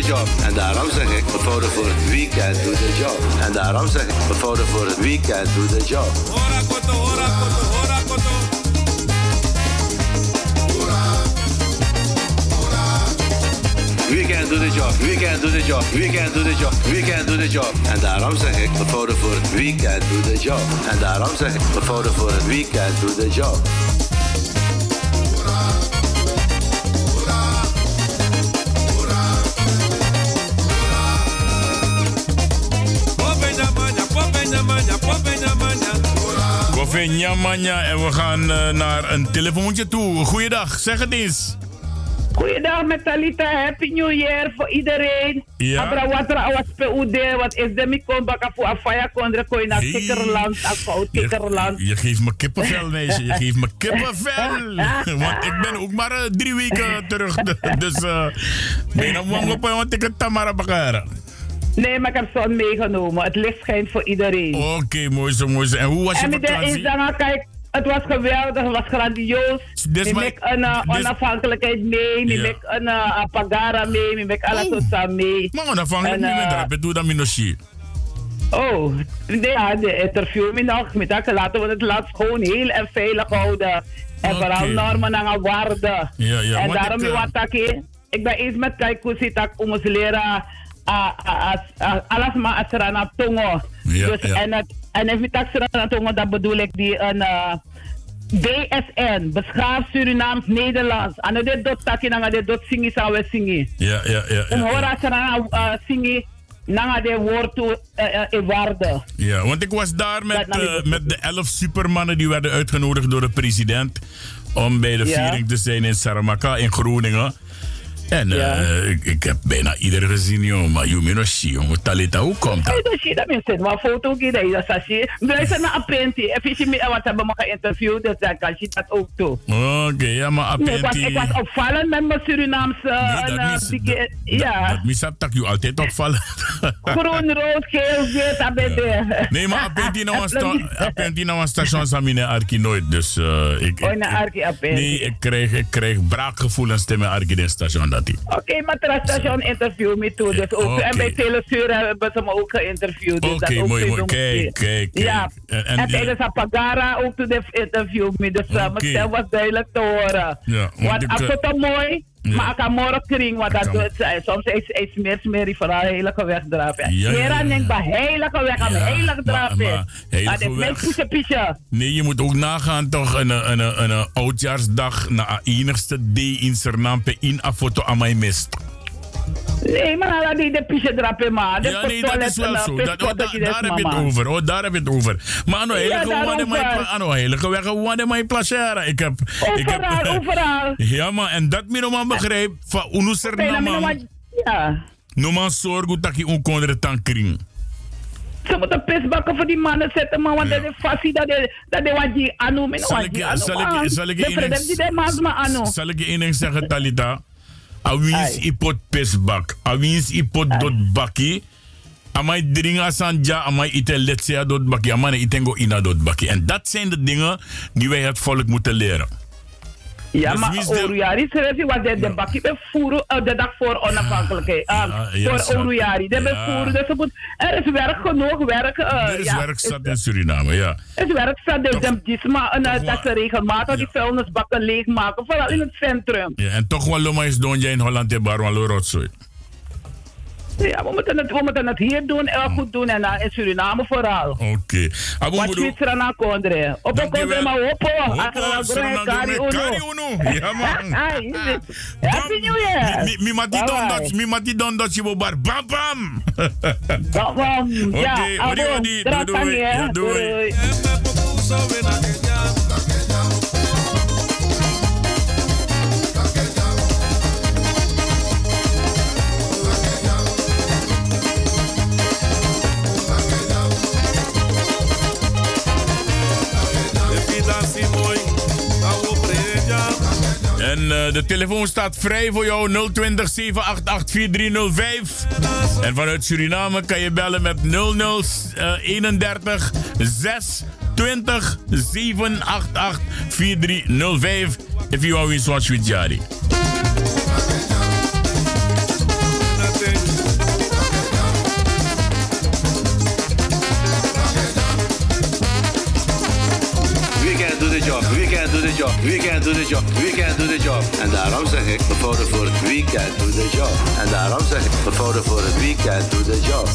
the job. En daarom zeg ik, we voten voor het we can do the job. En daarom zeg ik, we voten voor het we can do the job. Ora koto, ora koto, ora koto. We can do the job, we can do the job, we can do the job, we can do the job. En daarom zeg ik, we voten voor het we can do the job. En daarom zeg ik, we voten voor het we can do the job. Nyamanya en we gaan eh, naar een telefoontje toe. Goeiedag, zeg het eens. Goeiedag met Talita, Happy New Year voor iedereen. Ja. Abra watra awas PUD, wat is de mikon baka voor afaya kondre koi naar Kikkerland, afkoud Kikkerland. Je geeft me kippenvel, meisje. Je geeft me kippenvel. Want ik ben ook maar eh, drie weken terug. Dus uh, ben je op want ik het Tamara bakara. Nee, maar ik heb zon meegenomen. Het licht schijnt voor iedereen. Oké, mooi zo, mooi zo. En hoe was je en de vakantie? is dan kijk, het was geweldig, het was grandioos. Dus Ik maar- maak een uh, dus- onafhankelijkheid mee, ik Ja. maak een uh, Pagara mee, ik maak alles wat samen mee. Maar onafhankelijk En, niet eh, meer doe dat minoshi. Oh, nee, ja, de interview me nog met dat laten we het land gewoon heel en veilig houden. En vooral normen en waarden. Ja, ja, en want daarom ik, ik, eh, wat ik, ik ben eens met kijk hoe zit ik alles maar als er aan tongo. Ja, dus. En, het, en aan tongo, dat bedoel ik die een eh, BSN, Beschaafd Surinaams Nederlands. En dit dot taki na dit dot singi sa we. Ja, ja, ja. Om ja, horen ja. als er aan uh, singi, na de woord toe uh, uh, waarde. Ja, want ik was daar met, Dat eh, met de elf supermannen die werden uitgenodigd door de president. Om bij de viering te zijn in Saramaka in Groningen. En eh, ik, ik heb bijna iedereen gezien, joh. Maar Yuminoshi, jongen. Talita, hoe komt dat? Dat zie je, dat mensen, maar foto die dat is dat zie. Blijf ze naar Apenti. Even je me wat hebben me geïnterviewd, dus dan kan je dat ook toe. Oké, ja, maar ik, Apenti... ik was opvallend met mijn Surinaamse. Nee, dat eh, mis- ja, Dat misap tak je altijd opvallen. groen, rood, geel, wit, dat ben je. Nee, maar Apenti nou een nou station Samine Arki nooit. Dus eh, ik, Oh, ik, Apenti. Nee, ik krijg, ik krijg braakgevoelens tegen Arki in station. Dat Oké, maar Trastation interview me toe. Dus ook, Oké. En bij Telesur hebben ze me ook geïnterviewd. Dus Oké, mooi, mooi. Kijk, kijk, kijk. Ja, En- en, en- tijdens Apagara ook toen interview me. Dus Oké. mijn stem was duidelijk te horen. Ja, want want ik, eh, mooi. Ja. Maar ik kan morgen kring, want dat doet zij. Soms is is meer smerig voor haar heilige weg drapen. Ja, ja, ja. denk bij heilige weg aan Ja, heilige drapen. maar Dat is mijn pietje pietje. Nee, je moet ook nagaan toch een, een, een, een oudjaarsdag na de enigste day in Sernampe in een foto aan mij mist. Nee, maar laat die de pietje drapen maar. Ja, nee, dat is wel zo. Dat, oh, da- daar heb je het over. Oh, daar heb je het over. Maar heilige daarover. wande mijn heilige weg wande mijn. Ik heb ik heb Overal, overal. Ja, maar en dat me nog begrijp van unu Nee, dan moet je Sernamang. maar- Ja. No man zorg dat je onkondere tankring. Ze moeten pisbakken voor die mannen zetten, man. Want dat is fascie dat de dat de wat die anu. Wat die anu. man. zal ik je één. Zal ik je één ding zeggen, Talita? Awins ipot pesbak. Awins ipot dot baki. Amai dringa sanja, amai ite letsea dot baki. Amai itengo ina dot baki. En dat zijn de dingen die wij het volk moeten leren. Ja, Dus maar Oruyari schreef je wat de, de bakkie bevoeren uh, de dag voor onafhankelijkheid. Ja, voor. Oruyari. De Ja. bevoeren. Dus moet, er is werk genoeg. Werk, uh, er is werk zat in Suriname, ja. Er is werk zat. Dus dat ze regelmatig die vuilnisbakken leegmaken. Vooral in het centrum. ja. En toch wel loma is donja in Holland en Barwalo rotzooi. Ja, we moeten het, we moeten het hier doen, uh, goed doen. En uh, in Suriname vooral. Oké. Abu Wat Mudu- Zwitser na kondre. Op een kondre maar. Hopo, Suriname, Kari uno. Ja, man. Happy New Year. Mi, mati don dat, mi mati don dat je bar. Bam bam. Bam bam. Ja, Oké, wadi wadi. Doei doei. je, doei. Doei. En eh, de telefoon staat vrij voor jou 020 788 4305. En vanuit Suriname kan je bellen met 0031 6 20 788 4305. If you are in Swatch with. We can do the job, we can do the job. En daarom zeg ik, we voor het we can do the job. En daarom zeg ik, we voor het we can do the job.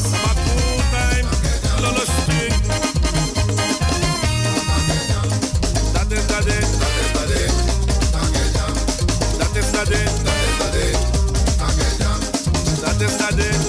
Dat is dat is. Dat is dat is. Dat is dat is. Dat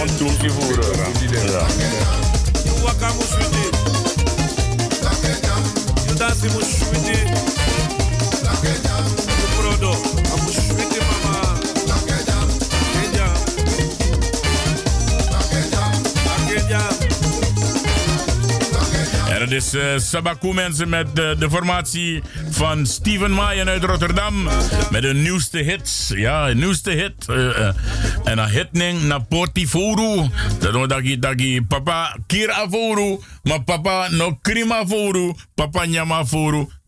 Een toeltje voeren. Ja. You waka mushwiti. You dance mushwiti. You Het is eh Sabaku mensen met eh, de formatie van Steven Maaien uit Rotterdam. Met de nieuwste hits. Ja, de nieuwste hit. eh, en een hitning naar Portifuru. Dat wil dat papa kira voru. Maar papa no krima voru. Papa nyama.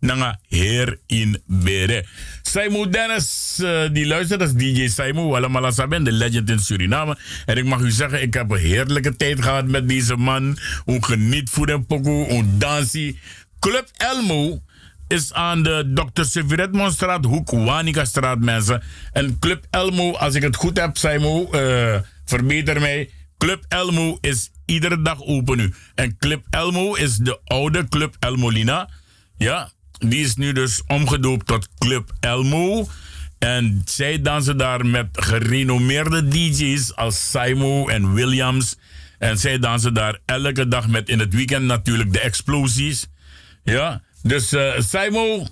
Nanga heer in bere. Saimu Dennis, eh, die luistert, dat is DJ Saimu, Saben, de legend in Suriname. En ik mag u zeggen, ik heb een heerlijke tijd gehad met deze man. Hoe geniet voor een pokoe, hoe dansie. Club Elmo is aan de Dr. Severetmonstraat, hoek Wanika straat, mensen. En Club Elmo, als ik het goed heb, Saimu, eh verbeter mij. Club Elmo is iedere dag open nu. En Club Elmo is de oude Club Elmolina. Ja, die is nu dus omgedoopt tot Club Elmo. En zij dansen daar met gerenommeerde DJ's als Simo en Williams. En zij dansen daar elke dag met in het weekend natuurlijk de explosies. Ja, dus eh Simo,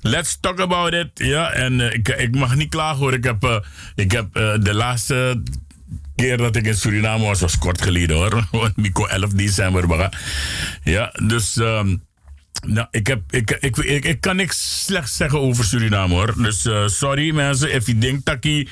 Let's talk about it. Ja, en eh, ik, ik mag niet klagen hoor. Ik heb, eh, ik heb de laatste keer dat ik in Suriname was, was kort geleden hoor. Mico 11 december. Ja, dus ehm, nou, ik, heb, ik, ik, ik, kan niks slechts zeggen over Suriname hoor. Dus eh, sorry mensen, if je denkt dat ik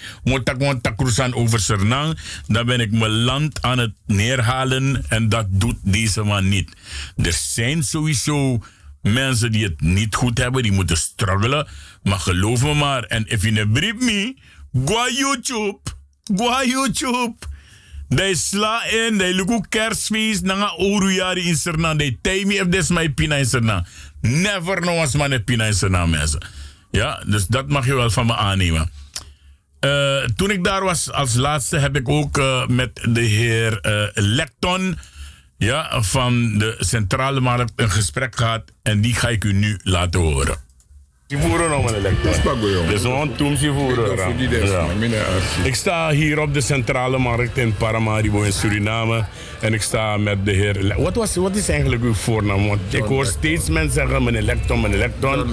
takrusan over Suriname, dan ben ik mijn land aan het neerhalen en dat doet deze man niet. Er zijn sowieso mensen die het niet goed hebben, die moeten struggelen. Maar geloof me maar, en if je een brief me, go YouTube. Go YouTube. They sla in, look hoe kerstfeest, nanga oruari in. They tell me if this my pina in Suriname. Never know als man pina in Suriname mensen. Ja, dus dat mag je wel van me aannemen. Eh, toen ik daar was als laatste heb ik ook eh, met de heer eh, Lecton ja, van de Centrale Markt een gesprek gehad. En die ga ik u nu laten horen. Die voeren om een. Dus ze voeren. Ja. Ik sta hier op de Centrale Markt in Paramaribo in Suriname. En ik sta met de heer... Wat, was, wat is eigenlijk uw voornaam? Want ik hoor steeds mensen zeggen meneer Lecton, meneer Lecton.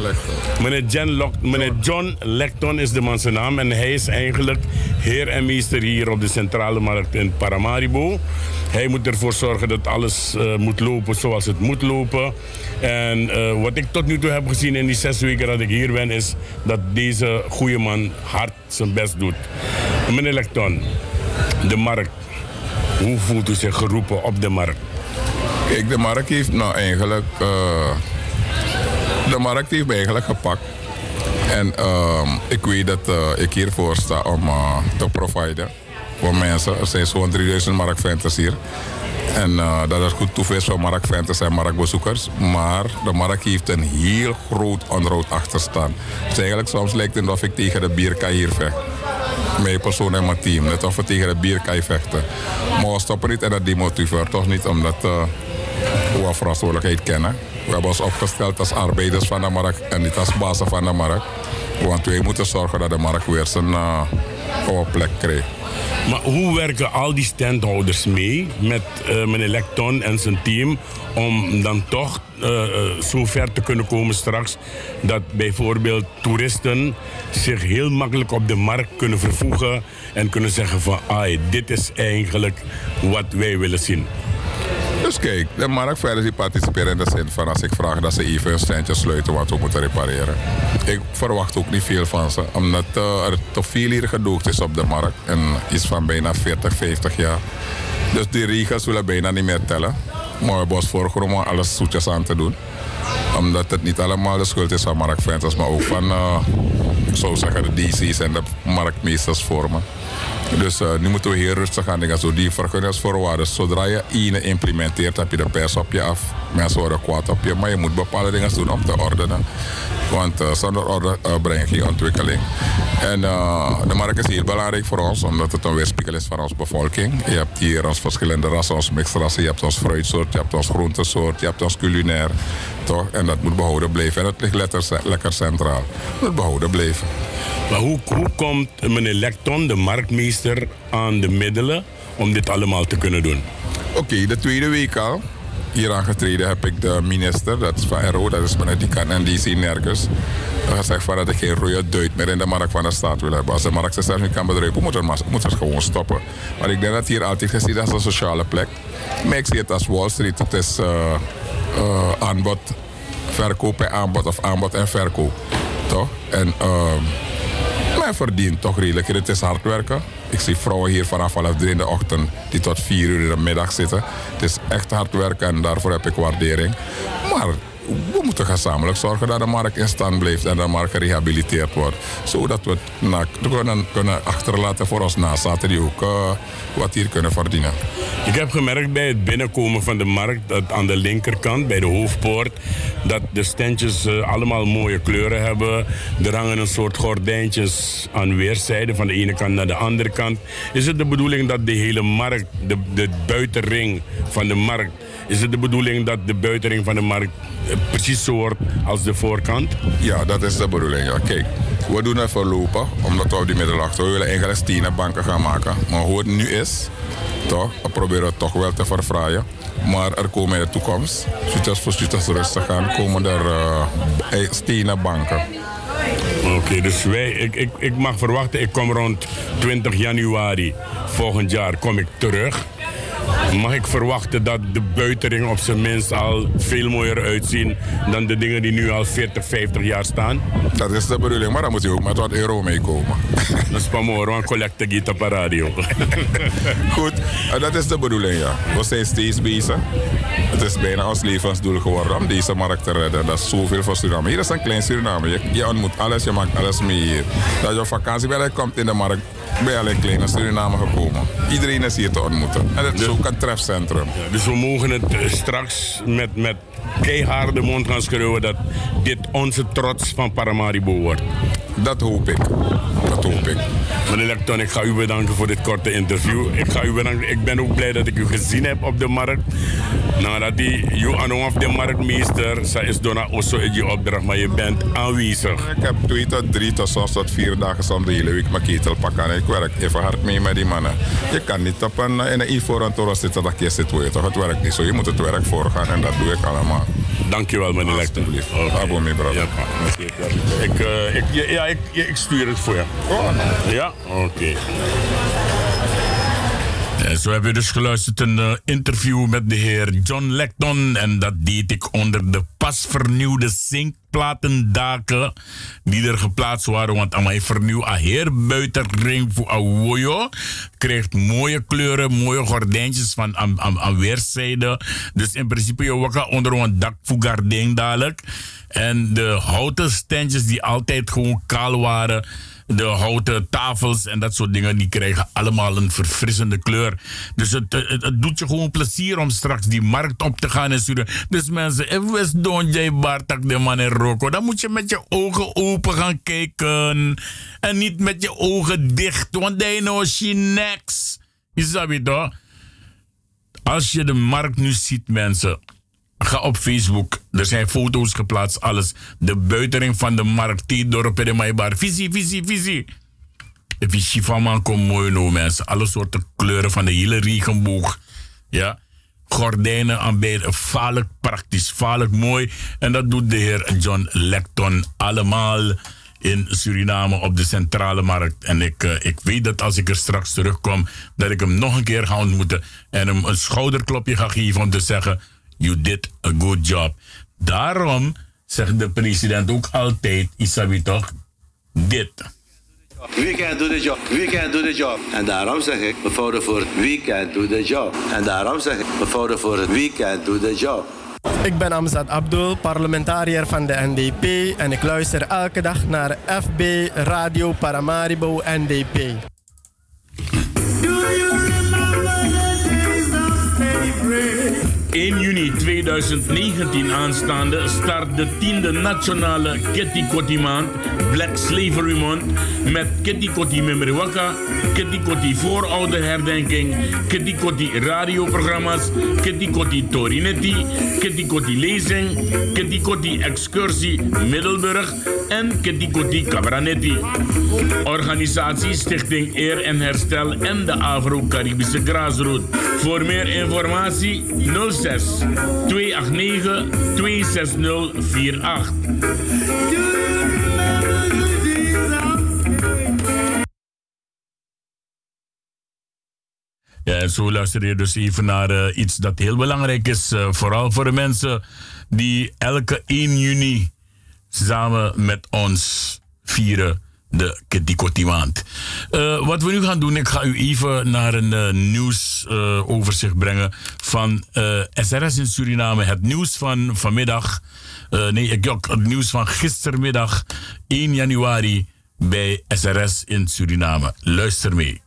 Meneer, Jen Lock- meneer John Lecton is de man zijn naam. En hij is eigenlijk heer en meester hier op de Centrale Markt in Paramaribo. Hij moet ervoor zorgen dat alles eh, moet lopen zoals het moet lopen. En eh, wat ik tot nu toe heb gezien in die zes weken dat ik hier ben, is dat deze goede man hard zijn best doet. Meneer Lecton, de markt. Hoe voelt u zich geroepen op de markt? Kijk, de markt heeft nou eigenlijk. eh, de markt heeft eigenlijk gepakt. En ehm, ik weet dat eh, ik hiervoor sta om eh, te providen voor mensen. Er zijn zo'n 3000 marktventers hier. En eh, dat is goed toeval voor marktventers en marktbezoekers. Maar de markt heeft een heel groot onderhoud achterstaan. Dus eigenlijk soms lijkt het alsof ik tegen de bierkaai hier vecht. Mijn persoon en mijn team. Net of we tegen de bierkaai vechten. Maar we stoppen niet en dat demotiveert toch niet omdat uh, we verantwoordelijkheid kennen. We hebben ons opgesteld als arbeiders van de markt en niet als bazen van de markt. Want wij moeten zorgen dat de markt weer zijn uh, plek krijgt. Maar hoe werken al die standhouders mee met eh, meneer Lecton en zijn team om dan toch eh, zo ver te kunnen komen straks dat bijvoorbeeld toeristen zich heel makkelijk op de markt kunnen vervoegen en kunnen zeggen van ai, dit is eigenlijk wat wij willen zien. Dus kijk, de marktverder die participeren in de zin van als ik vraag dat ze even een standje sluiten wat we moeten repareren. Ik verwacht ook niet veel van ze, omdat uh, er te veel hier gedoogd is op de markt. En iets van bijna 40, 50 jaar. Dus die regels zullen bijna niet meer tellen. Maar we ons voorgenomen om alles zoetjes aan te doen. Omdat het niet allemaal de schuld is van marktventers, maar ook van, uh, ik zou de DC's en de marktmeesters vormen. Dus uh, nu moeten we heel rustig aan dingen zo. Die vergunningsvoorwaarden, zodra je ene implementeert, heb je de pers op je af. Mensen worden kwaad op je, maar je moet bepaalde dingen doen om te ordenen. Want uh, zonder orde uh, breng je geen ontwikkeling. En de markt is heel belangrijk voor ons, omdat het een weerspiegel is van onze bevolking. Je hebt hier ons verschillende rassen, ons mixrassen. Je hebt ons fruitsoort, je hebt ons groentesoort, je hebt ons culinair. Toch? En dat moet behouden blijven. En dat ligt lekker, lekker centraal. Dat moet behouden blijven. Maar hoe, hoe komt meneer Lecton, de marktmeester, aan de middelen om dit allemaal te kunnen doen? Oké, de tweede week al. Hier aangetreden heb ik de minister, dat is van RO, dat is meneer Dikan en die zien nergens. gezegd van dat ik geen rode duit meer in de markt van de staat wil hebben. Als de markt zichzelf niet kan bedrijven, moet het, gewoon stoppen. Maar ik denk dat hier altijd gezien als een sociale plek. Maar ik zie het als Wall Street. Het is uh, uh, aanbod, verkoop en aanbod of aanbod en verkoop. Toch? En uh, men verdient toch redelijk. Het is hard werken. Ik zie vrouwen hier vanaf half drie in de ochtend die tot vier uur in de middag zitten. Het is echt hard werken en daarvoor heb ik waardering. Maar we moeten gezamenlijk zorgen dat de markt in stand blijft en de markt gerehabiliteerd wordt. Zodat we het kunnen, kunnen achterlaten voor ons nazaten die ook uh, wat hier kunnen verdienen. Ik heb gemerkt bij het binnenkomen van de markt dat aan de linkerkant, bij de hoofdpoort, dat de standjes uh, allemaal mooie kleuren hebben. Er hangen een soort gordijntjes aan weerszijden, van de ene kant naar de andere kant. Is het de bedoeling dat de hele markt, de, de buitenring van de markt, is het de bedoeling dat de buitenring van de markt precies zo wordt als de voorkant? Ja, dat is de bedoeling. Ja. Kijk, we doen het voorlopig, omdat we op die middelachter, we willen eigenlijk stenen banken gaan maken. Maar hoe het nu is, Toch? We proberen het toch wel te verfraaien. Maar er komen in de toekomst, zoals voor zoals rustig gaan, komen er uh, stenen banken. Oké, dus wij, ik, ik, ik mag verwachten, ik kom rond 20 januari volgend jaar kom ik terug. Mag ik verwachten dat de buiteringen op zijn minst al veel mooier uitzien dan de dingen die nu al 40, 50 jaar staan? Dat is de bedoeling, maar dan moet je ook met wat euro meekomen. Dat is pas mooi, want collecte radio. Goed, dat is de bedoeling, ja. We zijn steeds bezig. Het is bijna ons levensdoel geworden om deze markt te redden. Dat is zoveel voor Suriname. Hier is een klein Suriname. Je, je ontmoet alles, je maakt alles mee hier. Dat je op vakantie bent, komt in de markt, ben je alleen kleine Suriname gekomen. Iedereen is hier te ontmoeten. En het is ook een trefcentrum. Ja, dus we mogen het eh, straks met, met keiharde mond gaan schreeuwen dat dit onze trots van Paramaribo wordt. Dat hoop ik. Dat hoop ik. Meneer Lecton, ik ga u bedanken voor dit korte interview. Ik ga u bedanken. Ik ben ook blij dat ik u gezien heb op de markt. Nadat die u aan of de marktmeester, zij is dona osso in je opdracht, maar je bent aanwezig. Ik heb twee tot drie tot soms tot vier dagen soms de hele week mijn ketel pakken. En ik werk even hard mee met die mannen. Je kan niet op een, in een ivoren toren zitten dat je zit, toch? Het werkt niet zo. Je moet het werk voorgaan en dat doe ik allemaal. Dankjewel, meneer Lecton. Alsjeblieft. Okay. Abo mee, brother. Ja, ik, uh, ik, ja, ik, ik, stuur het voor je. Oh. Ja? Oké. Okay. En zo hebben we dus geluisterd een uh, interview met de heer John Lecton. En dat deed ik onder de pas vernieuwde zinkplatendaken die er geplaatst waren. Want hij vernieuwd a heer buitenring voor Awoyo. Krijgt mooie kleuren, mooie gordijntjes van aan, aan, aan weerszijden. Dus in principe je wakker onder een dak voor gardijn dadelijk. En de houten standjes die altijd gewoon kaal waren de houten tafels en dat soort dingen, die krijgen allemaal een verfrissende kleur. Dus het, het, doet je gewoon plezier om straks die markt op te gaan en sturen. Dus mensen, if West Don J. Bartak de man in Rocco, dan moet je met je ogen open gaan kijken. En niet met je ogen dicht, want they know she next. Je snapt het toch? Als je de markt nu ziet, mensen. Ga op Facebook. Er zijn foto's geplaatst, alles. De buitering van de markt, dorpen de Maibar. Visie, visie, visie. De visie van man komt mooi nou, mensen. Alle soorten kleuren van de hele regenboog. Ja. Gordijnen aan beide. Vaarlijk praktisch, vaarlijk mooi. En dat doet de heer John Lecton allemaal in Suriname op de centrale markt. En ik, uh, ik weet dat als ik er straks terugkom, dat ik hem nog een keer ga ontmoeten. En hem een schouderklopje ga geven om te zeggen You did a good job. Daarom zegt de president ook altijd, Isabi toch, dit. We can do the job. We can do the job. En daarom zeg ik, mevrouw de Voort, we can do the job. En daarom zeg ik, mevrouw de Voort, we can do the job. Ik ben Amzad Abdul, parlementariër van de NDP en ik luister elke dag naar FB Radio Paramaribo NDP. 1 juni 2019 aanstaande start de tiende nationale Kitty Kotti maand, Black Slavery Month, met Kitty Kotti Memriwaka, Kitty Kotti voorouderherdenking, Kitty Kotti radioprogramma's, Kitty Kotti Torinetti, Kitty Kotti lezing, Kitty Kotti excursie Middelburg en Kitty Kotti Cabranetti. Organisatie Stichting Eer en Herstel en de Afro-Caribische Graasroute. Voor meer informatie 06 289 26048. Ja, en zo luister je dus even naar uh, iets dat heel belangrijk is. Uh, vooral voor de mensen die elke 1 juni samen met ons vieren de Kedikoti maand. Uh, wat we nu gaan doen, ik ga u even naar een uh, nieuwsoverzicht brengen van SRS in Suriname. Het nieuws van vanmiddag, nee, ik, het nieuws van gistermiddag 1 januari bij SRS in Suriname. Luister mee.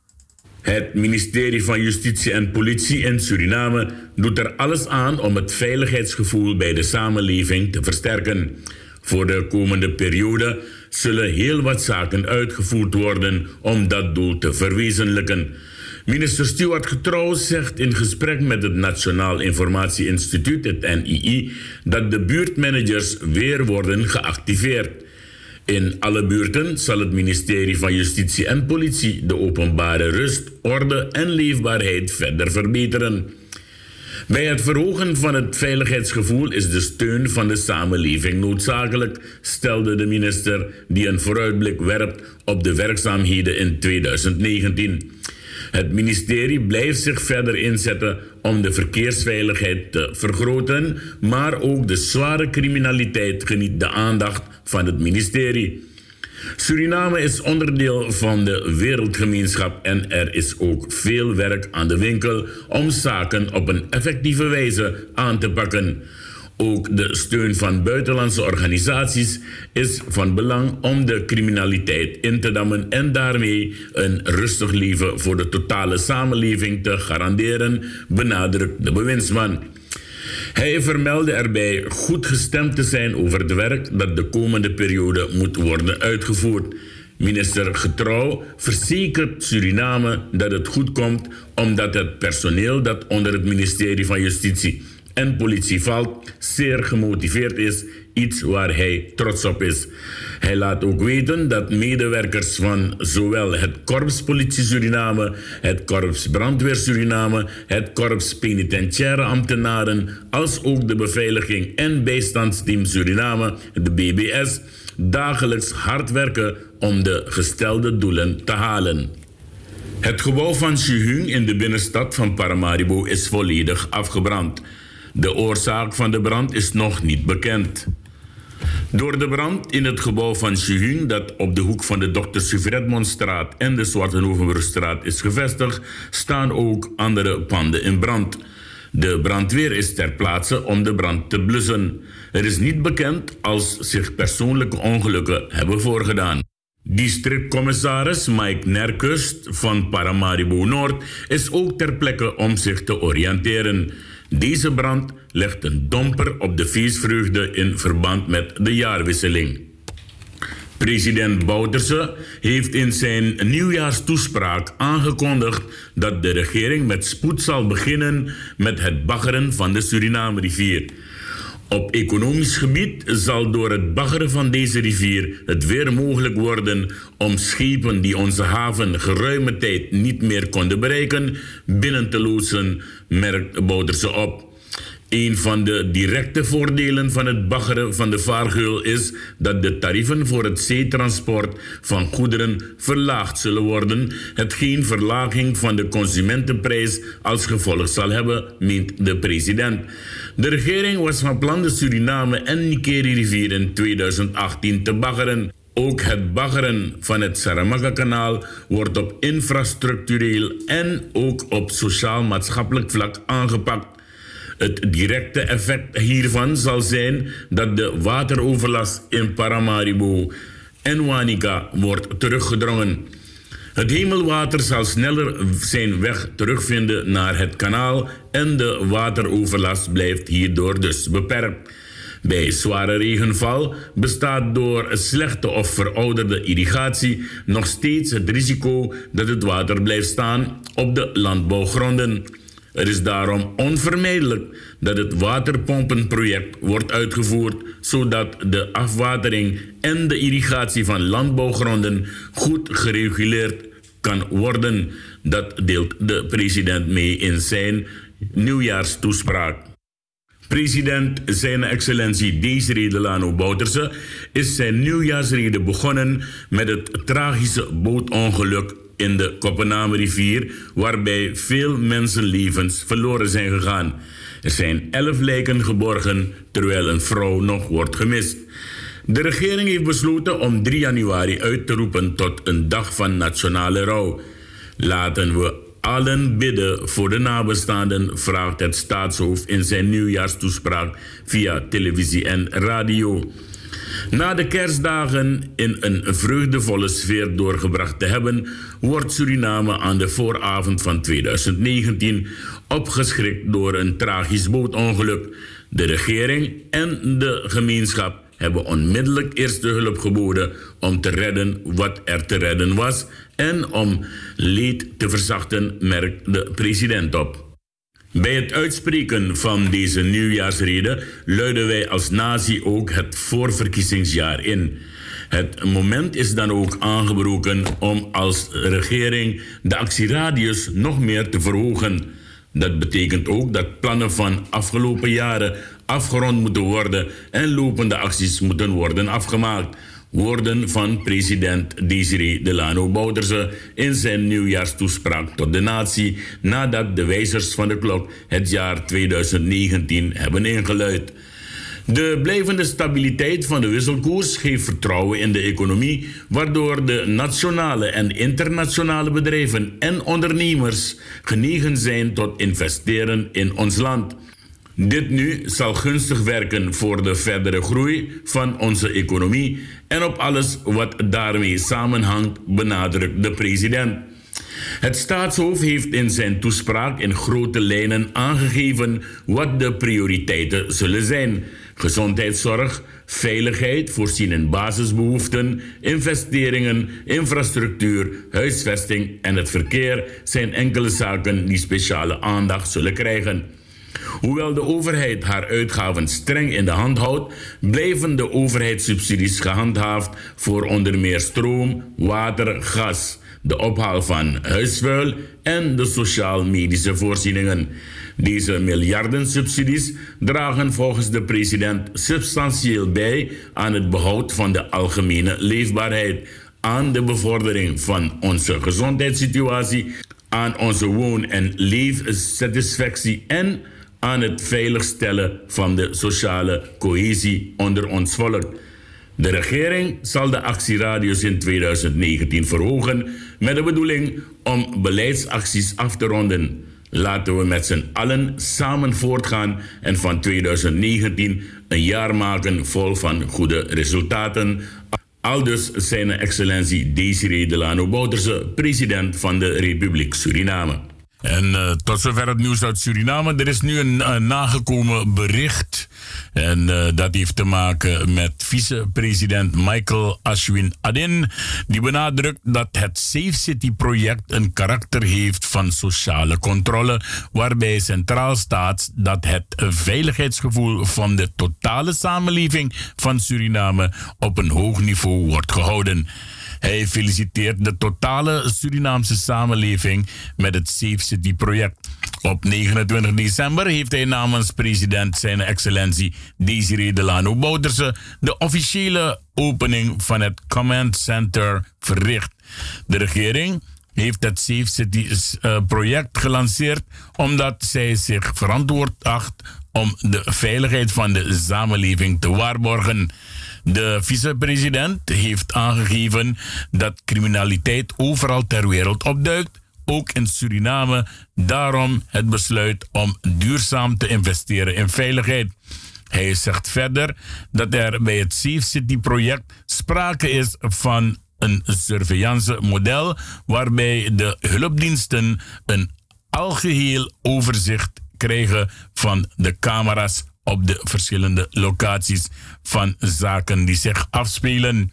Het ministerie van Justitie en Politie in Suriname doet er alles aan om het veiligheidsgevoel bij de samenleving te versterken. Voor de komende periode zullen heel wat zaken uitgevoerd worden om dat doel te verwezenlijken. Minister Stuart Getrouw zegt in gesprek met het Nationaal Informatie Instituut, het NII, dat de buurtmanagers weer worden geactiveerd. In alle buurten zal het ministerie van Justitie en Politie de openbare rust, orde en leefbaarheid verder verbeteren. Bij het verhogen van het veiligheidsgevoel is de steun van de samenleving noodzakelijk, stelde de minister, die een vooruitblik werpt op de werkzaamheden in 2019. Het ministerie blijft zich verder inzetten om de verkeersveiligheid te vergroten, maar ook de zware criminaliteit geniet de aandacht van het ministerie. Suriname is onderdeel van de wereldgemeenschap en er is ook veel werk aan de winkel om zaken op een effectieve wijze aan te pakken. Ook de steun van buitenlandse organisaties is van belang om de criminaliteit in te dammen en daarmee een rustig leven voor de totale samenleving te garanderen, benadrukt de bewindsman. Hij vermeldde erbij goed gestemd te zijn over het werk dat de komende periode moet worden uitgevoerd. Minister Getrouw verzekert Suriname dat het goed komt omdat het personeel dat onder het ministerie van Justitie en politie valt zeer gemotiveerd is, iets waar hij trots op is. Hij laat ook weten dat medewerkers van zowel het Korps Politie Suriname, het Korps Brandweer Suriname, het Korps Penitentiaire Ambtenaren, als ook de Beveiliging en Bijstandsteam Suriname, de BBS, dagelijks hard werken om de gestelde doelen te halen. Het gebouw van Chuhung in de binnenstad van Paramaribo is volledig afgebrand. De oorzaak van de brand is nog niet bekend. Door de brand in het gebouw van Chuhung, dat op de hoek van de Dr. Suvredmondstraat en de Zwartenhoevenbrugstraat is gevestigd, staan ook andere panden in brand. De brandweer is ter plaatse om de brand te blussen. Er is niet bekend als zich persoonlijke ongelukken hebben voorgedaan. Districtcommissaris Mike Nerkust van Paramaribo Noord is ook ter plekke om zich te oriënteren. Deze brand legt een domper op de feestvreugde in verband met de jaarwisseling. President Bouterse heeft in zijn nieuwjaarstoespraak aangekondigd dat de regering met spoed zal beginnen met het baggeren van de Suriname-rivier. Op economisch gebied zal door het baggeren van deze rivier het weer mogelijk worden om schepen die onze haven geruime tijd niet meer konden bereiken binnen te loodsen, merkt Bouterse op. Een van de directe voordelen van het baggeren van de vaargeul is dat de tarieven voor het zeetransport van goederen verlaagd zullen worden, hetgeen verlaging van de consumentenprijs als gevolg zal hebben, meent de president. De regering was van plan de Suriname en Nikeri-rivier in 2018 te baggeren. Ook het baggeren van het Saramaka-kanaal wordt op infrastructureel en ook op sociaal-maatschappelijk vlak aangepakt. Het directe effect hiervan zal zijn dat de wateroverlast in Paramaribo en Wanica wordt teruggedrongen. Het hemelwater zal sneller zijn weg terugvinden naar het kanaal en de wateroverlast blijft hierdoor dus beperkt. Bij zware regenval bestaat door slechte of verouderde irrigatie nog steeds het risico dat het water blijft staan op de landbouwgronden. Het is daarom onvermijdelijk dat het waterpompenproject wordt uitgevoerd, zodat de afwatering en de irrigatie van landbouwgronden goed gereguleerd kan worden. Dat deelt de president mee in zijn nieuwjaarstoespraak. President Zijn Excellentie Desiree Delano Bouterse is zijn nieuwjaarsrede begonnen met het tragische bootongeluk in de Koppename-rivier, waarbij veel mensenlevens verloren zijn gegaan. Er zijn elf lijken geborgen, terwijl een vrouw nog wordt gemist. De regering heeft besloten om 3 januari uit te roepen tot een dag van nationale rouw. Laten we allen bidden voor de nabestaanden, vraagt het staatshoofd in zijn nieuwjaarstoespraak via televisie en radio. Na de kerstdagen in een vreugdevolle sfeer doorgebracht te hebben, wordt Suriname aan de vooravond van 2019 opgeschrikt door een tragisch bootongeluk. De regering en de gemeenschap hebben onmiddellijk eerste hulp geboden om te redden wat er te redden was en om leed te verzachten, merkt de president op. Bij het uitspreken van deze nieuwjaarsrede luiden wij als natie ook het voorverkiezingsjaar in. Het moment is dan ook aangebroken om als regering de actieradius nog meer te verhogen. Dat betekent ook dat plannen van afgelopen jaren afgerond moeten worden en lopende acties moeten worden afgemaakt. Woorden van president Desiree Delano Bouterse in zijn nieuwjaarstoespraak tot de natie nadat de wijzers van de klok het jaar 2019 hebben ingeluid. De blijvende stabiliteit van de wisselkoers geeft vertrouwen in de economie, waardoor de nationale en internationale bedrijven en ondernemers genegen zijn tot investeren in ons land. Dit nu zal gunstig werken voor de verdere groei van onze economie en op alles wat daarmee samenhangt, benadrukt de president. Het staatshoofd heeft in zijn toespraak in grote lijnen aangegeven wat de prioriteiten zullen zijn. Gezondheidszorg, veiligheid, voorzien in basisbehoeften, investeringen, infrastructuur, huisvesting en het verkeer zijn enkele zaken die speciale aandacht zullen krijgen. Hoewel de overheid haar uitgaven streng in de hand houdt, blijven de overheidssubsidies gehandhaafd voor onder meer stroom, water, gas, de ophaal van huisvuil en de sociaal-medische voorzieningen. Deze miljarden subsidies dragen volgens de president substantieel bij aan het behoud van de algemene leefbaarheid, aan de bevordering van onze gezondheidssituatie, aan onze woon- en leefsatisfactie en aan het veiligstellen van de sociale cohesie onder ons volk. De regering zal de actieradius in 2019 verhogen met de bedoeling om beleidsacties af te ronden. Laten we met z'n allen samen voortgaan en van 2019 een jaar maken vol van goede resultaten. Aldus zijn excellentie Desiree Delano Bouterse, president van de Republiek Suriname. En uh, tot zover het nieuws uit Suriname. Er is nu een nagekomen bericht. En uh, dat heeft te maken met vicepresident Michael Ashwin Adin. Die benadrukt dat het Safe City project een karakter heeft van sociale controle. Waarbij centraal staat dat het veiligheidsgevoel van de totale samenleving van Suriname op een hoog niveau wordt gehouden. Hij feliciteert de totale Surinaamse samenleving met het Safe City project. Op 29 december heeft hij namens president zijn excellentie Desiree Delano Bouterse de officiële opening van het Command Center verricht. De regering heeft het Safe City uh, project gelanceerd omdat zij zich verantwoord acht om de veiligheid van de samenleving te waarborgen. De vicepresident heeft aangegeven dat criminaliteit overal ter wereld opduikt, ook in Suriname. Daarom het besluit om duurzaam te investeren in veiligheid. Hij zegt verder dat er bij het Safe City project sprake is van een surveillance model waarbij de hulpdiensten een algeheel overzicht krijgen van de camera's op de verschillende locaties van zaken die zich afspelen.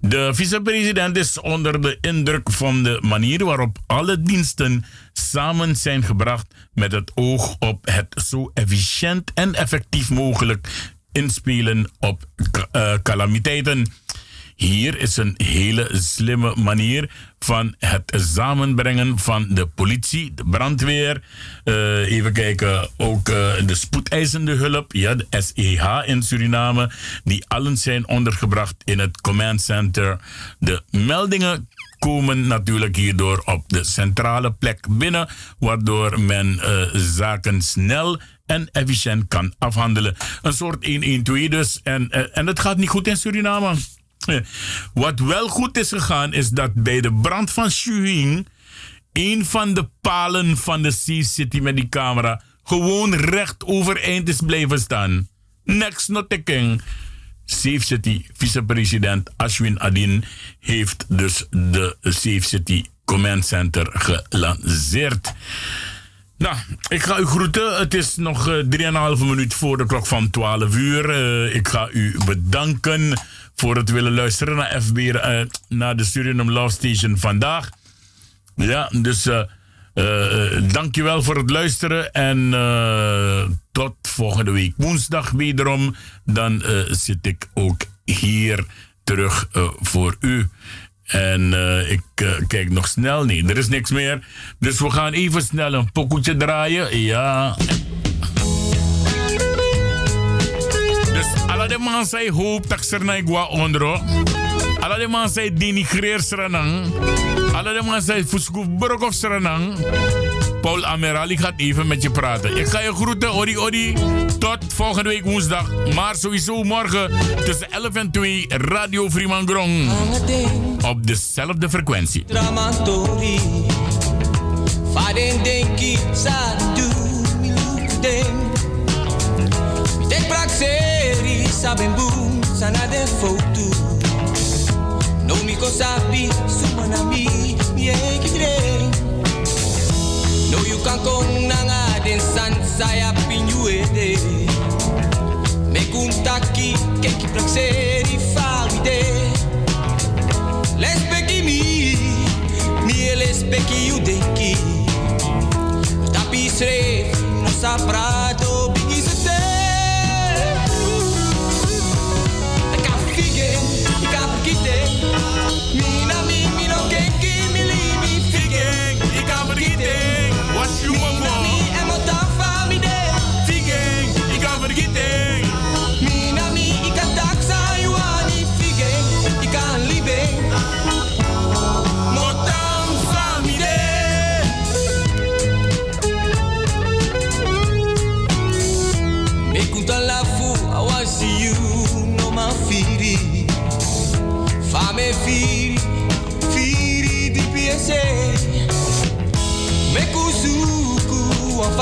De vicepresident is onder de indruk van de manier waarop alle diensten samen zijn gebracht met het oog op het zo efficiënt en effectief mogelijk inspelen op uh, calamiteiten. Hier is een hele slimme manier van het samenbrengen van de politie, de brandweer, uh, even kijken, ook uh, de spoedeisende hulp, ja, de SEH in Suriname, die allen zijn ondergebracht in het command center. De meldingen komen natuurlijk hierdoor op de centrale plek binnen, waardoor men uh, zaken snel en efficiënt kan afhandelen. Een soort 112 dus. En, en het gaat niet goed in Suriname. Wat wel goed is gegaan, is dat bij de brand van Shuing. een van de palen van de Sea City met die camera gewoon recht overeind is blijven staan. Next not taking. Safe City vicepresident Ashwin Adin heeft dus de Safe City Command Center gelanceerd. Nou, ik ga u groeten. Het is nog uh, 3,5 minuut voor de klok van 12 uur. Uh, ik ga u bedanken voor het willen luisteren naar FB, uh, naar de Suriname Love Station vandaag. Ja, dus dankjewel voor het luisteren. En tot volgende week woensdag wederom. Dan zit ik ook hier terug voor u. En ik kijk nog snel. Nee, er is niks meer. Dus we gaan even snel een pokoetje draaien. Ja. Dus alle de man zei hoop dat ze er Alle de man zei denigreer seranang. Alle de man seranang. Paul Amerali gaat even met je praten. Ik ga je groeten, Odi Odi. Tot volgende week woensdag. Maar sowieso morgen tussen 11 en 2 Radio Fremangrom. Op dezelfde frequentie. Dramatori. Faden denki sa du milukden. Mitek praxeri saben boom sana de foto. No mi sabi sumanami mi ekidre. No you can kong nanga den san saya pinyuede. Me kuntaki keki praxeri fawide. Lespeki mi, mi lespeki you denki. Tapi sre no saprato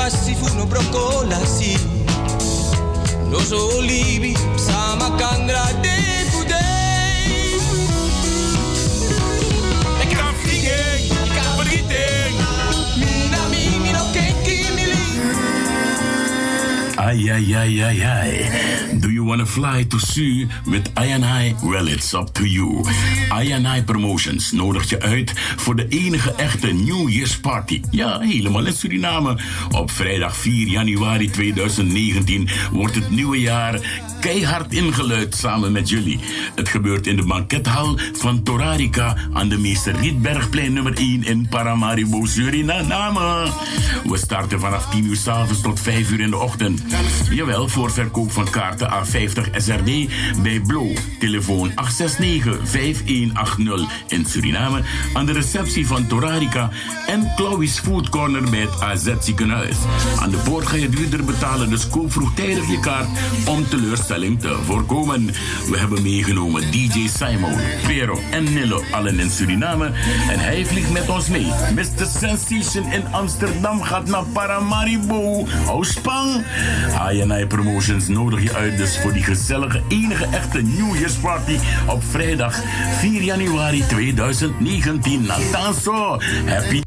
passifuno brocolasi Lo so olivi sama kangra de kudei Ik e kan vliegen, ik kan vergieten Minami, mino keki, Ay, ay, ay, ay, ay You want to fly to sea with I Well, it's up to you. I Promotions nodigt je uit voor de enige echte New Year's Party. Ja, helemaal in Suriname. Op vrijdag 4 januari 2019 wordt het nieuwe jaar keihard ingeluid samen met jullie. Het gebeurt in de bankethal van Torarica aan de Meester Rietbergplein nummer 1 in Paramaribo, Suriname. We starten vanaf 10 uur s'avonds tot 5 uur in de ochtend. Jawel, voor verkoop van kaarten A50 SRD bij Blo. Telefoon 869-5180 in Suriname. Aan de receptie van Torarica en Chloe's Food Corner bij het AZ ziekenhuis. Aan de poort ga je duurder betalen, dus koop vroegtijdig je kaart om teleurstelling te voorkomen. We hebben meegenomen DJ Simon, Pero en Nilo, allen in Suriname. En hij vliegt met ons mee. Mr. Sensation in Amsterdam gaat naar Paramaribo. Hou spang! Promotions nodig je uit dus voor die gezellige, enige echte New Year's Party op vrijdag 4 januari 2019. Natanso! Happy